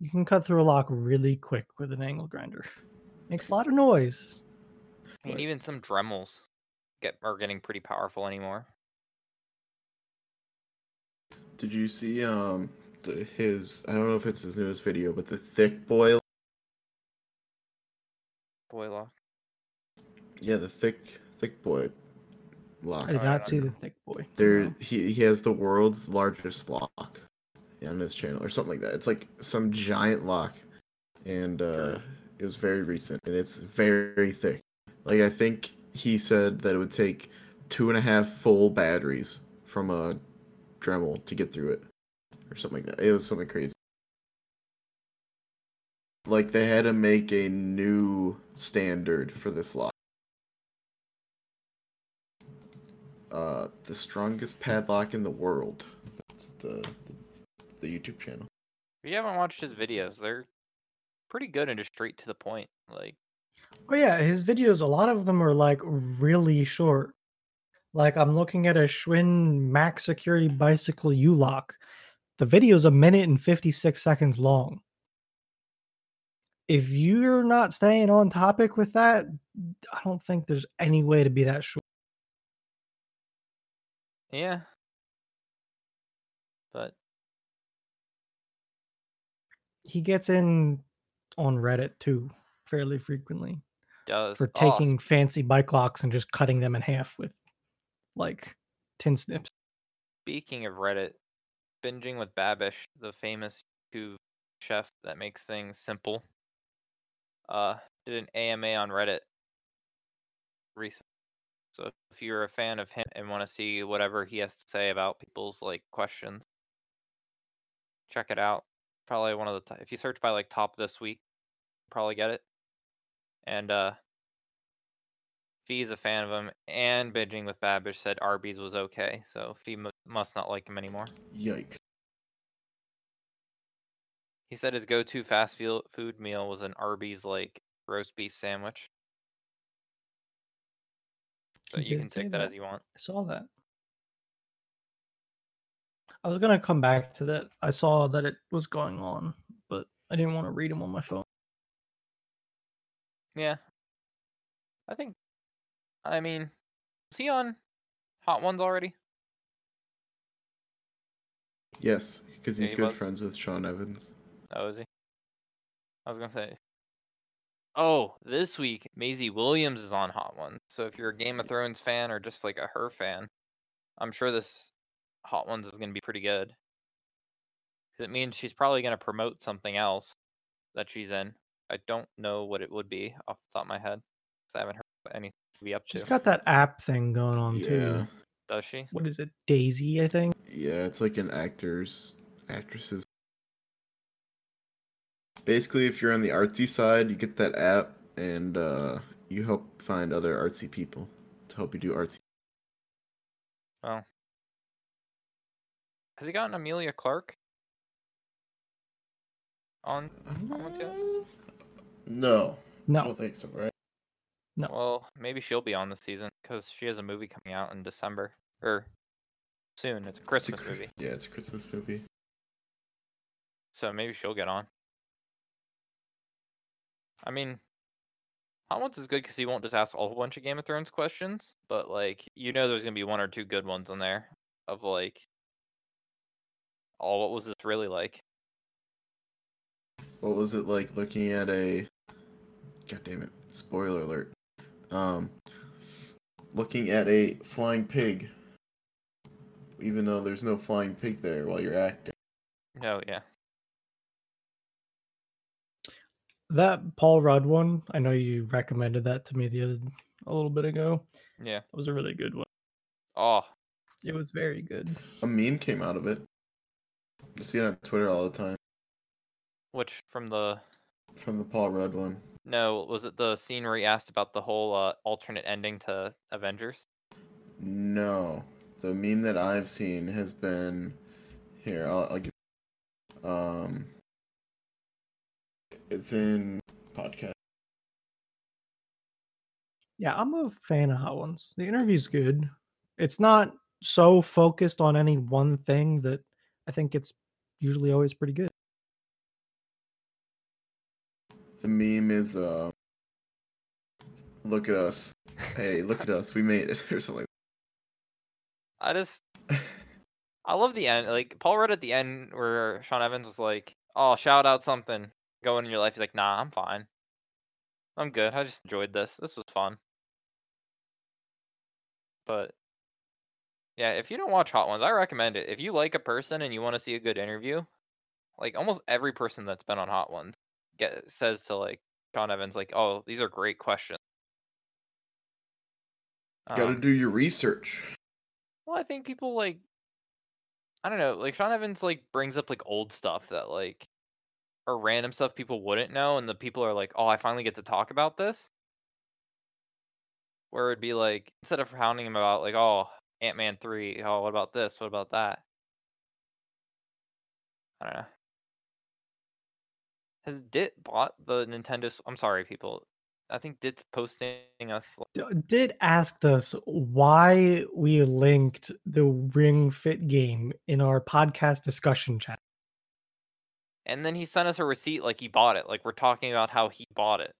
you can cut through a lock really quick with an angle grinder. Makes a lot of noise. I mean, even some Dremels get are getting pretty powerful anymore. Did you see um the, his? I don't know if it's his newest video, but the thick boy. Boy lock. Yeah, the thick thick boy lock. I did I not don't see know. the thick boy. There, no. he he has the world's largest lock on his channel or something like that. It's like some giant lock, and uh, it was very recent, and it's very thick. Like I think he said that it would take two and a half full batteries from a Dremel to get through it, or something like that. It was something crazy. Like they had to make a new standard for this lock. Uh, the strongest padlock in the world. That's the the, the YouTube channel. If you haven't watched his videos, they're pretty good and just straight to the point. Like Oh yeah, his videos, a lot of them are like really short. Like I'm looking at a Schwinn Max Security Bicycle U-Lock. The video's a minute and 56 seconds long. If you're not staying on topic with that, I don't think there's any way to be that short. yeah. But He gets in on Reddit too fairly frequently does for taking fancy bike locks and just cutting them in half with like tin snips. Speaking of Reddit, binging with Babish, the famous YouTube chef that makes things simple, uh, did an AMA on Reddit recently. So if you're a fan of him and want to see whatever he has to say about people's like questions, check it out. Probably one of the t- if you search by like top this week, probably get it. And uh Fee's a fan of him, and binging with Babish said Arby's was okay, so Fee mu must not like him anymore. Yikes! He said his go-to fast food meal was an Arby's like roast beef sandwich. So you can say take that, that. as you want. I saw that. I was gonna come back to that. I saw that it was going on, but I didn't want to read them on my phone. Yeah. I think. I mean, is he on Hot Ones already? Yes, because Yeah, he's he good was. friends with Sean Evans. Oh, is he? I was gonna say. Oh, this week Maisie Williams is on Hot Ones. So if you're a Game of Thrones fan or just like a her fan, I'm sure this Hot Ones is going to be pretty good. Because it means she's probably going to promote something else that she's in. I don't know what it would be off the top of my head because I haven't heard what anything to be up to. She's got that app thing going on Yeah. too. Does she? What is it? Daisie, I think. Yeah, it's like an actors, actresses. Basically, if you're on the artsy side, you get that app, and uh, you help find other artsy people to help you do artsy. Has he gotten Emilia Clarke? On Ones yet? No, I No, don't think so. Right? No. well, maybe she'll be on this season because she has a movie coming out in December or soon. It's a It's a Christmas movie, Yeah, it's a Christmas movie. so maybe she'll get on. I mean, Hot Ones is good because he won't just ask a whole bunch of Game of Thrones questions, but like you know, there's gonna be one or two good ones on there of like, oh, what was this really like? What was it like looking at a? God damn it! Spoiler alert. Um, looking at a flying pig. Even though there's no flying pig there while you're acting. No, yeah. that Paul Rudd one. I know you recommended that to me the other a little bit ago. Yeah. It was a really good one. Oh, It was very good. A meme came out of it. You see it on Twitter all the time which from the from the Paul Rudd one. no was it the scene where he asked about the whole uh, alternate ending to Avengers? No, the meme that I've seen has been here. I'll, I'll give. Um, it's in podcast. Yeah, I'm a fan of Hot Ones. The interview's good. It's not so focused on any one thing that I think it's usually always pretty good. The meme is uh, look at us. Hey, look at us. We made it or something. I just I love the end. Like Paul Rudd at the end where Sean Evans was like, "Oh, shout out something going in your life." He's like, "Nah, I'm fine. I'm good. I just enjoyed this. This was fun." But yeah, if you don't watch Hot Ones, I recommend it. If you like a person and you want to see a good interview, like almost every person that's been on Hot Ones get says to like Sean Evans, like, "Oh, these are great questions." Got to Um, do your research. Well, I think people like I don't know, like Sean Evans like brings up like old stuff that like or random stuff people wouldn't know and the people are like, "Oh, I finally get to talk about this." Where it'd be like instead of hounding him about like, "Oh, Ant-Man 3, oh, what about this? What about that?" I don't know. Has Dit bought the Nintendo I'm sorry people. I think Dit's posting us like, D- Did asked us why we linked the Ring Fit game in our podcast discussion chat. and then he sent us a receipt like he bought it. Like we're talking about how he bought it.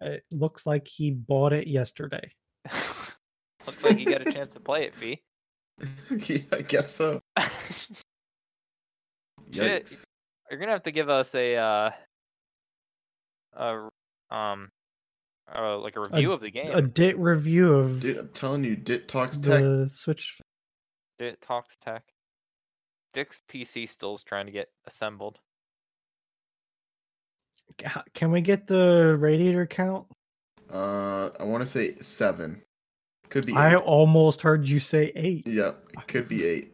It looks like he bought it yesterday. Looks like you got a chance to play it, Fee. yeah, I guess so. Shit. Yikes. You're gonna have to give us a uh, a um, uh, like a review of the game. A dit review of Dude, I'm telling you, Dit talks tech. Switch. Dit talks tech. Dit's PC still is trying to get assembled. Can we get the radiator count? Uh, I want to say seven. Could be. I almost heard you say eight. Yeah, it could be eight.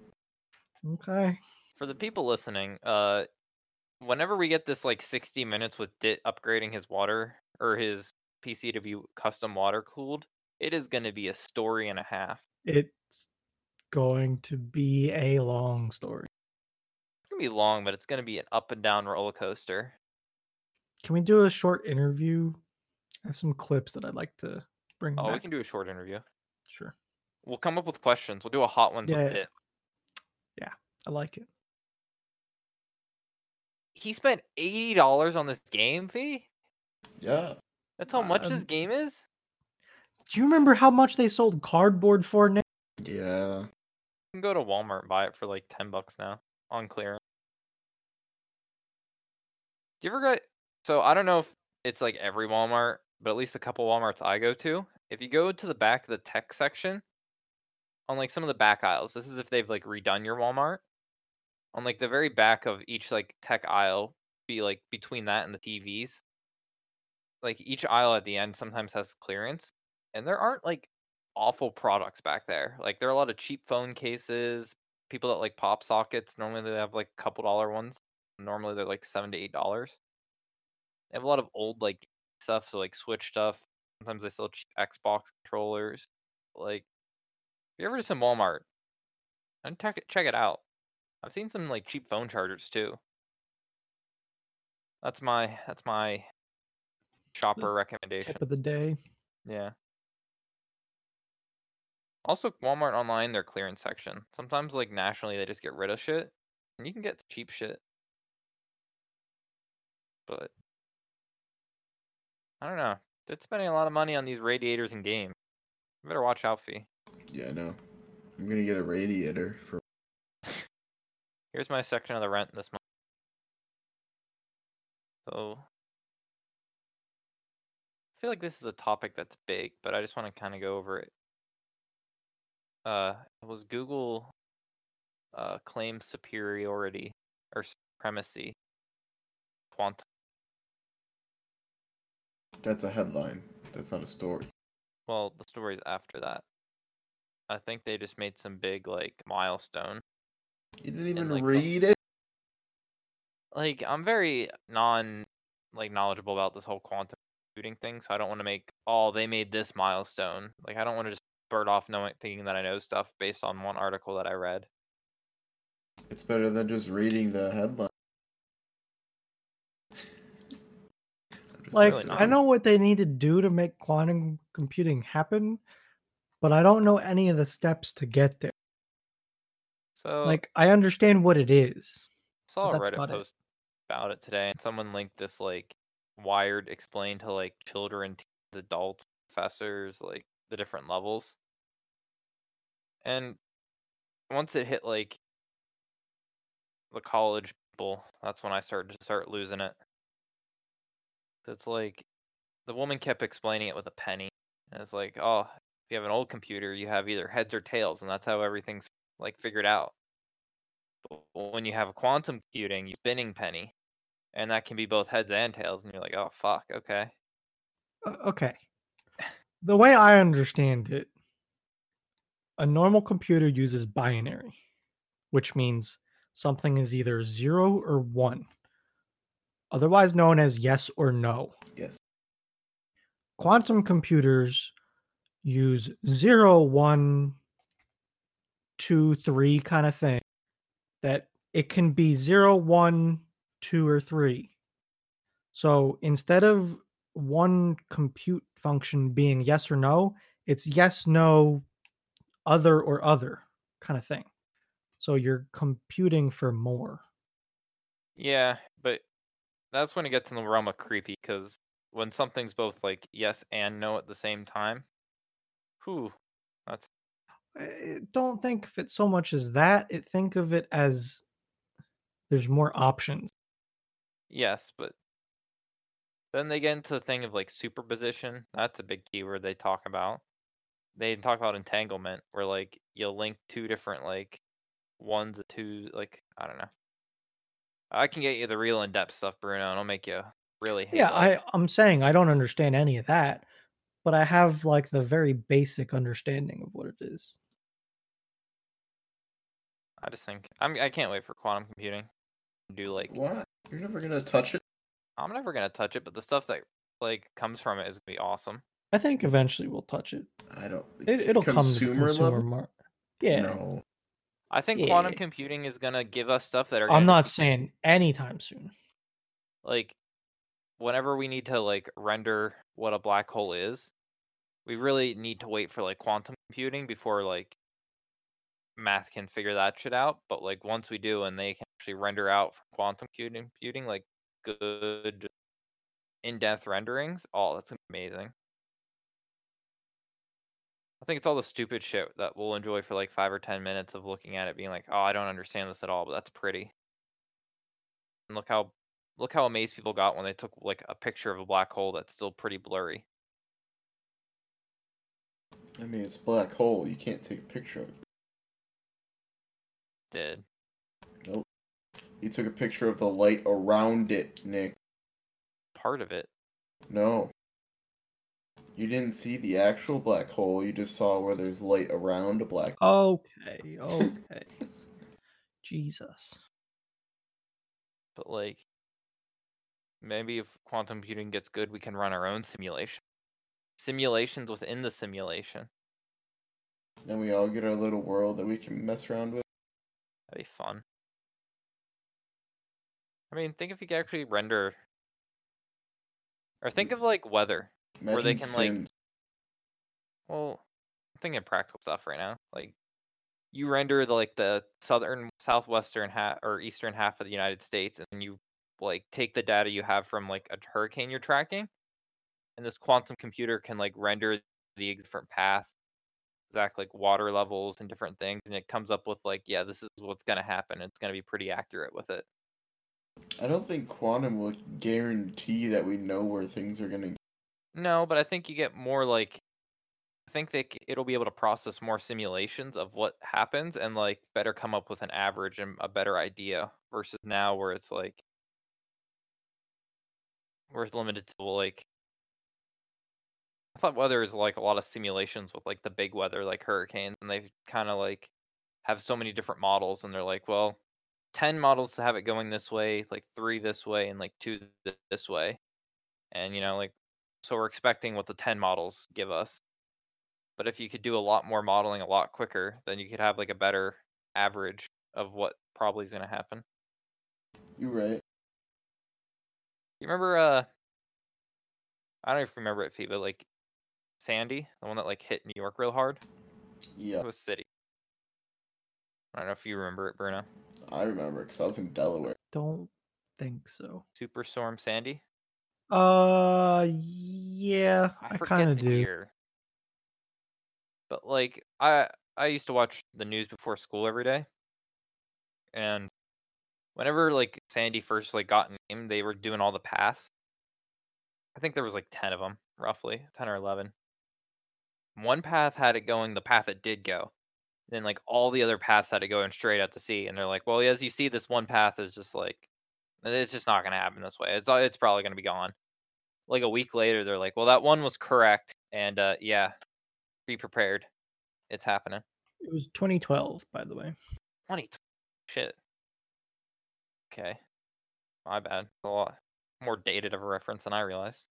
Okay. For the people listening, uh, whenever we get this like 60 minutes with Dit upgrading his water or his PC to be custom water cooled, it is gonna be a story and a half. It's going to be a long story. It's gonna be long, but it's gonna be an up and down roller coaster. Can we do a short interview? I have some clips that I'd like to bring Oh, back. we can do a short interview. Sure. We'll come up with questions. We'll do a hot one Yeah, with yeah. Dit. I like it. He spent eighty dollars on this game fee. Yeah. That's how much this game is. Do you remember how much they sold cardboard for? now? Yeah. You can go to Walmart and buy it for like ten bucks now on clearance. Do you ever get? So I don't know if it's like every Walmart, but at least a couple Walmarts I go to. If you go to the back of the tech section, on like some of the back aisles, this is if they've like redone your Walmart. On like the very back of each like tech aisle, be like between that and the TVs. Like each aisle at the end sometimes has clearance, and there aren't like awful products back there. Like there are a lot of cheap phone cases, people that like pop sockets. Normally they have like a couple dollar ones. Normally they're like seven to eight dollars. They have a lot of old like stuff, so like Switch stuff. Sometimes they sell cheap Xbox controllers. Like, if you ever just in Walmart, and check it check it out. I've seen some like cheap phone chargers too. That's my that's my shopper recommendation. Tip of the day. Yeah. Also, Walmart online, their clearance section. Sometimes, like nationally, they just get rid of shit, and you can get cheap shit. But I don't know. They're spending a lot of money on these radiators and games. You better watch out, Fee. Yeah, no. I'm gonna get a radiator for. Here's my section of the rent this month. So I feel like this is a topic that's big, but I just want to kind of go over it. Uh, was Google uh claim superiority or supremacy quantum? That's a headline. That's not a story. Well, the story's after that. I think they just made some big like milestone. You didn't even like, the- read it. Like I'm very non like knowledgeable about this whole quantum computing thing, so I don't want to make oh they made this milestone. Like I don't want to just bird off knowing thinking that I know stuff based on one article that I read. It's better than just reading the headline. I'm just Like, really I know what they need to do to make quantum computing happen, but I don't know any of the steps to get there. So Like, I understand what it is. saw a Reddit about it. post about it today, and someone linked this like Wired explained to like children, teens, adults, professors, like the different levels. And once it hit like the college people, that's when I started to start losing it. It's like the woman kept explaining it with a penny. And it's like, oh, if you have an old computer, you have either heads or tails, and that's how everything's like figured out. But when you have quantum computing, you spinning penny, and that can be both heads and tails, and you're like, oh fuck, okay. Okay. The way I understand it, a normal computer uses binary, which means something is either zero or one, otherwise known as yes or no. Yes. Quantum computers use zero, one, two, three kind of thing. That it can be zero, one, two, or three. So instead of one compute function being yes or no, it's yes, no, other, or other kind of thing. So you're computing for more. Yeah, but that's when it gets in the realm of creepy, because when something's both like yes and no at the same time, whew, that's I don't think of it so much as that. It think of it as there's more options. yes, but then they get into the thing of like superposition. That's a big keyword they talk about. They talk about entanglement, where like you'll link two different like ones, two like I don't know. I can get you the real in depth stuff, Bruno, and I'll make you really hate Yeah. I, I'm saying I don't understand any of that, but I have like the very basic understanding of what it is. I just think I'm I can't wait for quantum computing. Do like What? You're never gonna touch it. I'm never gonna touch it, but the stuff that like comes from it is gonna be awesome. I think eventually we'll touch it. I don't. it it'll come to consumer consumer level. mar- Yeah, No. I think quantum computing is gonna give us stuff that are. I'm not saying anytime soon. like whenever we need to like render what a black hole is, we really need to wait for like quantum computing before like math can figure that shit out. But like once we do, and they can actually render out from quantum computing, computing like good in-depth renderings, oh, that's amazing. I think it's all the stupid shit that we'll enjoy for like five or ten minutes of looking at it, being like, "Oh, I don't understand this at all," but that's pretty. And look how look how amazed people got when they took like a picture of a black hole that's still pretty blurry. I mean, it's a black hole. You can't take a picture of it. Did Nope. You took a picture of the light around it, Nick. part of it. No. You didn't see the actual black hole. You just saw where there's light around a black. Okay, okay. Jesus. But like, maybe if quantum computing gets good, we can run our own simulation. Simulations within the simulation. And we all get our little world that we can mess around with. That'd be fun. I mean, think if you could actually render, or think hmm. of like weather. Where they Imagine can, like, Well, I'm thinking practical stuff right now. Like, you render the like the southern, southwestern half or eastern half of the United States, and you like take the data you have from like a hurricane you're tracking, and this quantum computer can like render the different paths, exact like water levels and different things, and it comes up with like, yeah, this is what's gonna happen. It's gonna be pretty accurate with it. I don't think quantum will guarantee that we know where things are gonna. No, but I think you get more like I think c- it'll be able to process more simulations of what happens and like better come up with an average and a better idea versus now where it's like where it's limited to like I thought weather is like a lot of simulations with like the big weather like hurricanes and they kind of like have so many different models and they're like, well, 10 models to have it going this way, like 3 this way and like 2 th- this way. And you know, like so we're expecting what the 10 models give us. But if you could do a lot more modeling a lot quicker, then you could have like a better average of what probably is going to happen. You're right. You remember uh I don't even remember it, Fee, but like Sandy, the one that like hit New York real hard? Yeah, It was City. I don't know if you remember it, Bruno. I remember because I was in Delaware. Don't think so. Superstorm Sandy? Uh, yeah, I, I, kind of do. year. But like I I used to watch the news before school every day. And whenever like Sandy first like got named, they were doing all the paths. I think there was like 10 of them, roughly, 10 or 11. One path had it going the path it did go. Then like all the other paths had it going straight out to sea and they're like, "Well, as you see this one path is just like it's just not going to happen this way. It's it's probably going to be gone." Like a week later, they're like, "Well, that one was correct." And uh yeah, be prepared. It's happening. It was 2012, by the way. 20 shit. Okay. My bad. A lot more dated of a reference than I realized.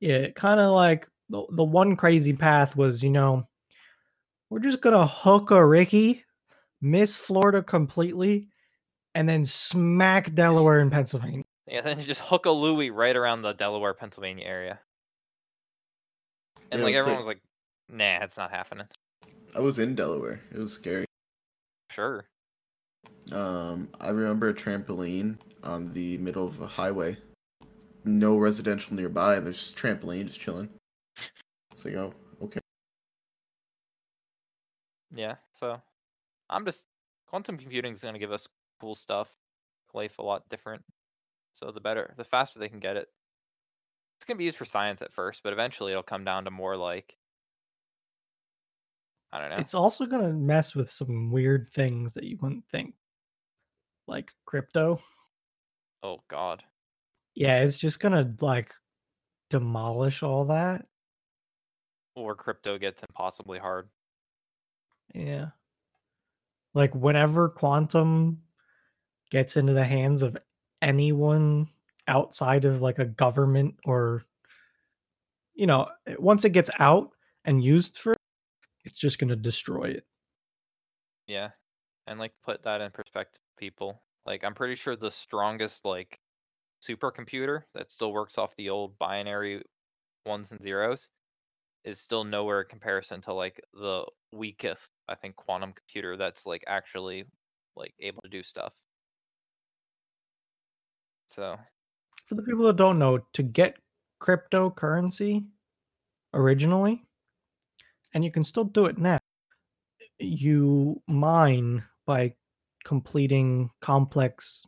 Yeah, kind of like the, the one crazy path was, you know, we're just gonna hook a Ricky, miss Florida completely, and then smack Delaware and Pennsylvania. Yeah, then you just hook a Louis right around the Delaware, Pennsylvania area. And Yeah, like it everyone like- was like, nah, it's not happening. I was in Delaware. It was scary. Sure. Um, I remember a trampoline on the middle of a highway. No residential nearby, and there's just a trampoline just chilling. It's like, oh, okay. Yeah. So I'm just quantum computing is gonna give us cool stuff, life a lot different. So the better the faster they can get it. It's gonna be used for science at first, but eventually it'll come down to more like I don't know. It's also gonna mess with some weird things that you wouldn't think, like crypto. oh god. Yeah, it's just gonna like demolish all that. Or crypto gets impossibly hard. Yeah. Like whenever quantum gets into the hands of anyone outside of like a government or you know, eh, once it gets out and used for it's just going to destroy it. Yeah. And like put that in perspective, people. Like I'm pretty sure the strongest like supercomputer that still works off the old binary ones and zeros is still nowhere in comparison to like the weakest, I think, quantum computer that's like actually like able to do stuff. So For the people that don't know, to get cryptocurrency originally, and you can still do it now, you mine by completing complex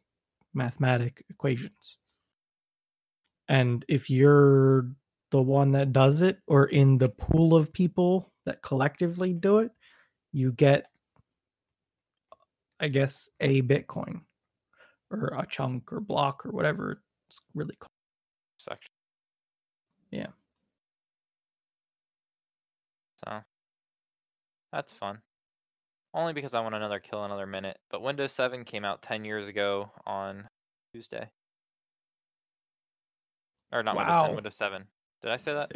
mathematic equations. And if you're the one that does it or in the pool of people that collectively do it, you get I guess a Bitcoin or a chunk or block or whatever it's really called. Section. Yeah. So that's fun. Only because I want another kill another minute. But Windows 7 came out 10 years ago on Tuesday. Or not Windows 10, Wow. Windows 7. Did I say that?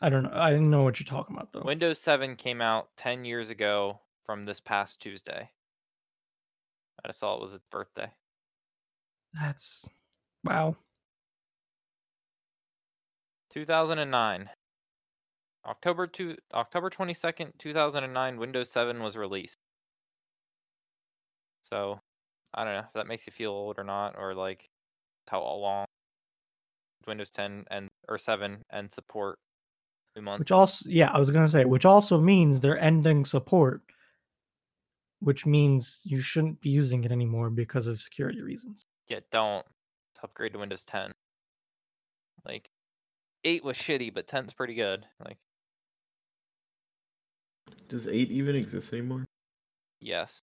I don't know. I didn't know what you're talking about though. Windows 7 came out 10 years ago from this past Tuesday. I just saw it was its birthday. That's wow. 2009. October 2 October 22nd, 2009 Windows 7 was released. So, I don't know if that makes you feel old or not or like how long Windows 10 and or 7 and support two months. Which also yeah, I was gonna say, which also means they're ending support. Which means you shouldn't be using it anymore because of security reasons. Yeah, don't upgrade to Windows 10. Like 8 was shitty, but 10's pretty good. Like Does eight even exist anymore? yes,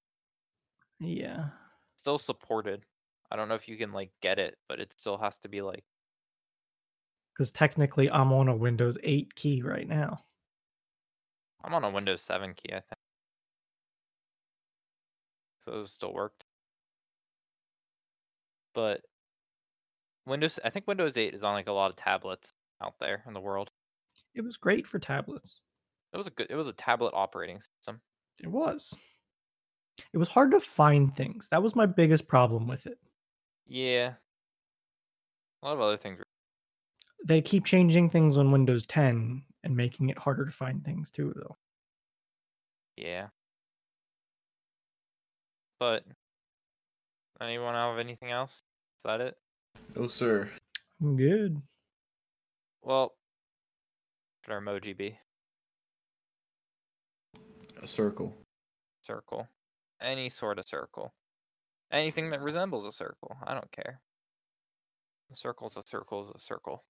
Yeah. still supported. I don't know if you can like get it, but it still has to be like Because technically I'm on a Windows 8 key right now. I'm on a Windows 7 key, I think. So it still worked. But Windows I think Windows 8 is on like a lot of tablets out there in the world. It was great for tablets. It was a good it was a tablet operating system. It was. It was hard to find things. That was my biggest problem with it. Yeah. A lot of other things. They keep changing things on Windows 10 and making it harder to find things too, though. Yeah. But anyone have anything else? Is that it? No, sir. I'm Good. Well, should our emoji be A circle. circle? Any sort of circle. Anything that resembles a circle. I don't care. A circle's a circle's a circle.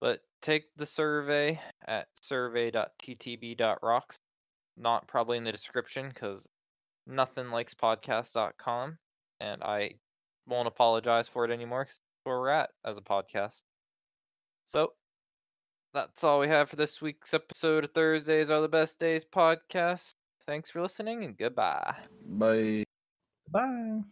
But take the survey at survey.ttb.rocks. Not probably in the description because nothing likes podcast.com. And I won't apologize for it anymore 'cause that's where we're at as a podcast. So that's all we have for this week's episode of Thursdays Are the Best Days podcast. Thanks for listening and goodbye. Bye. Bye.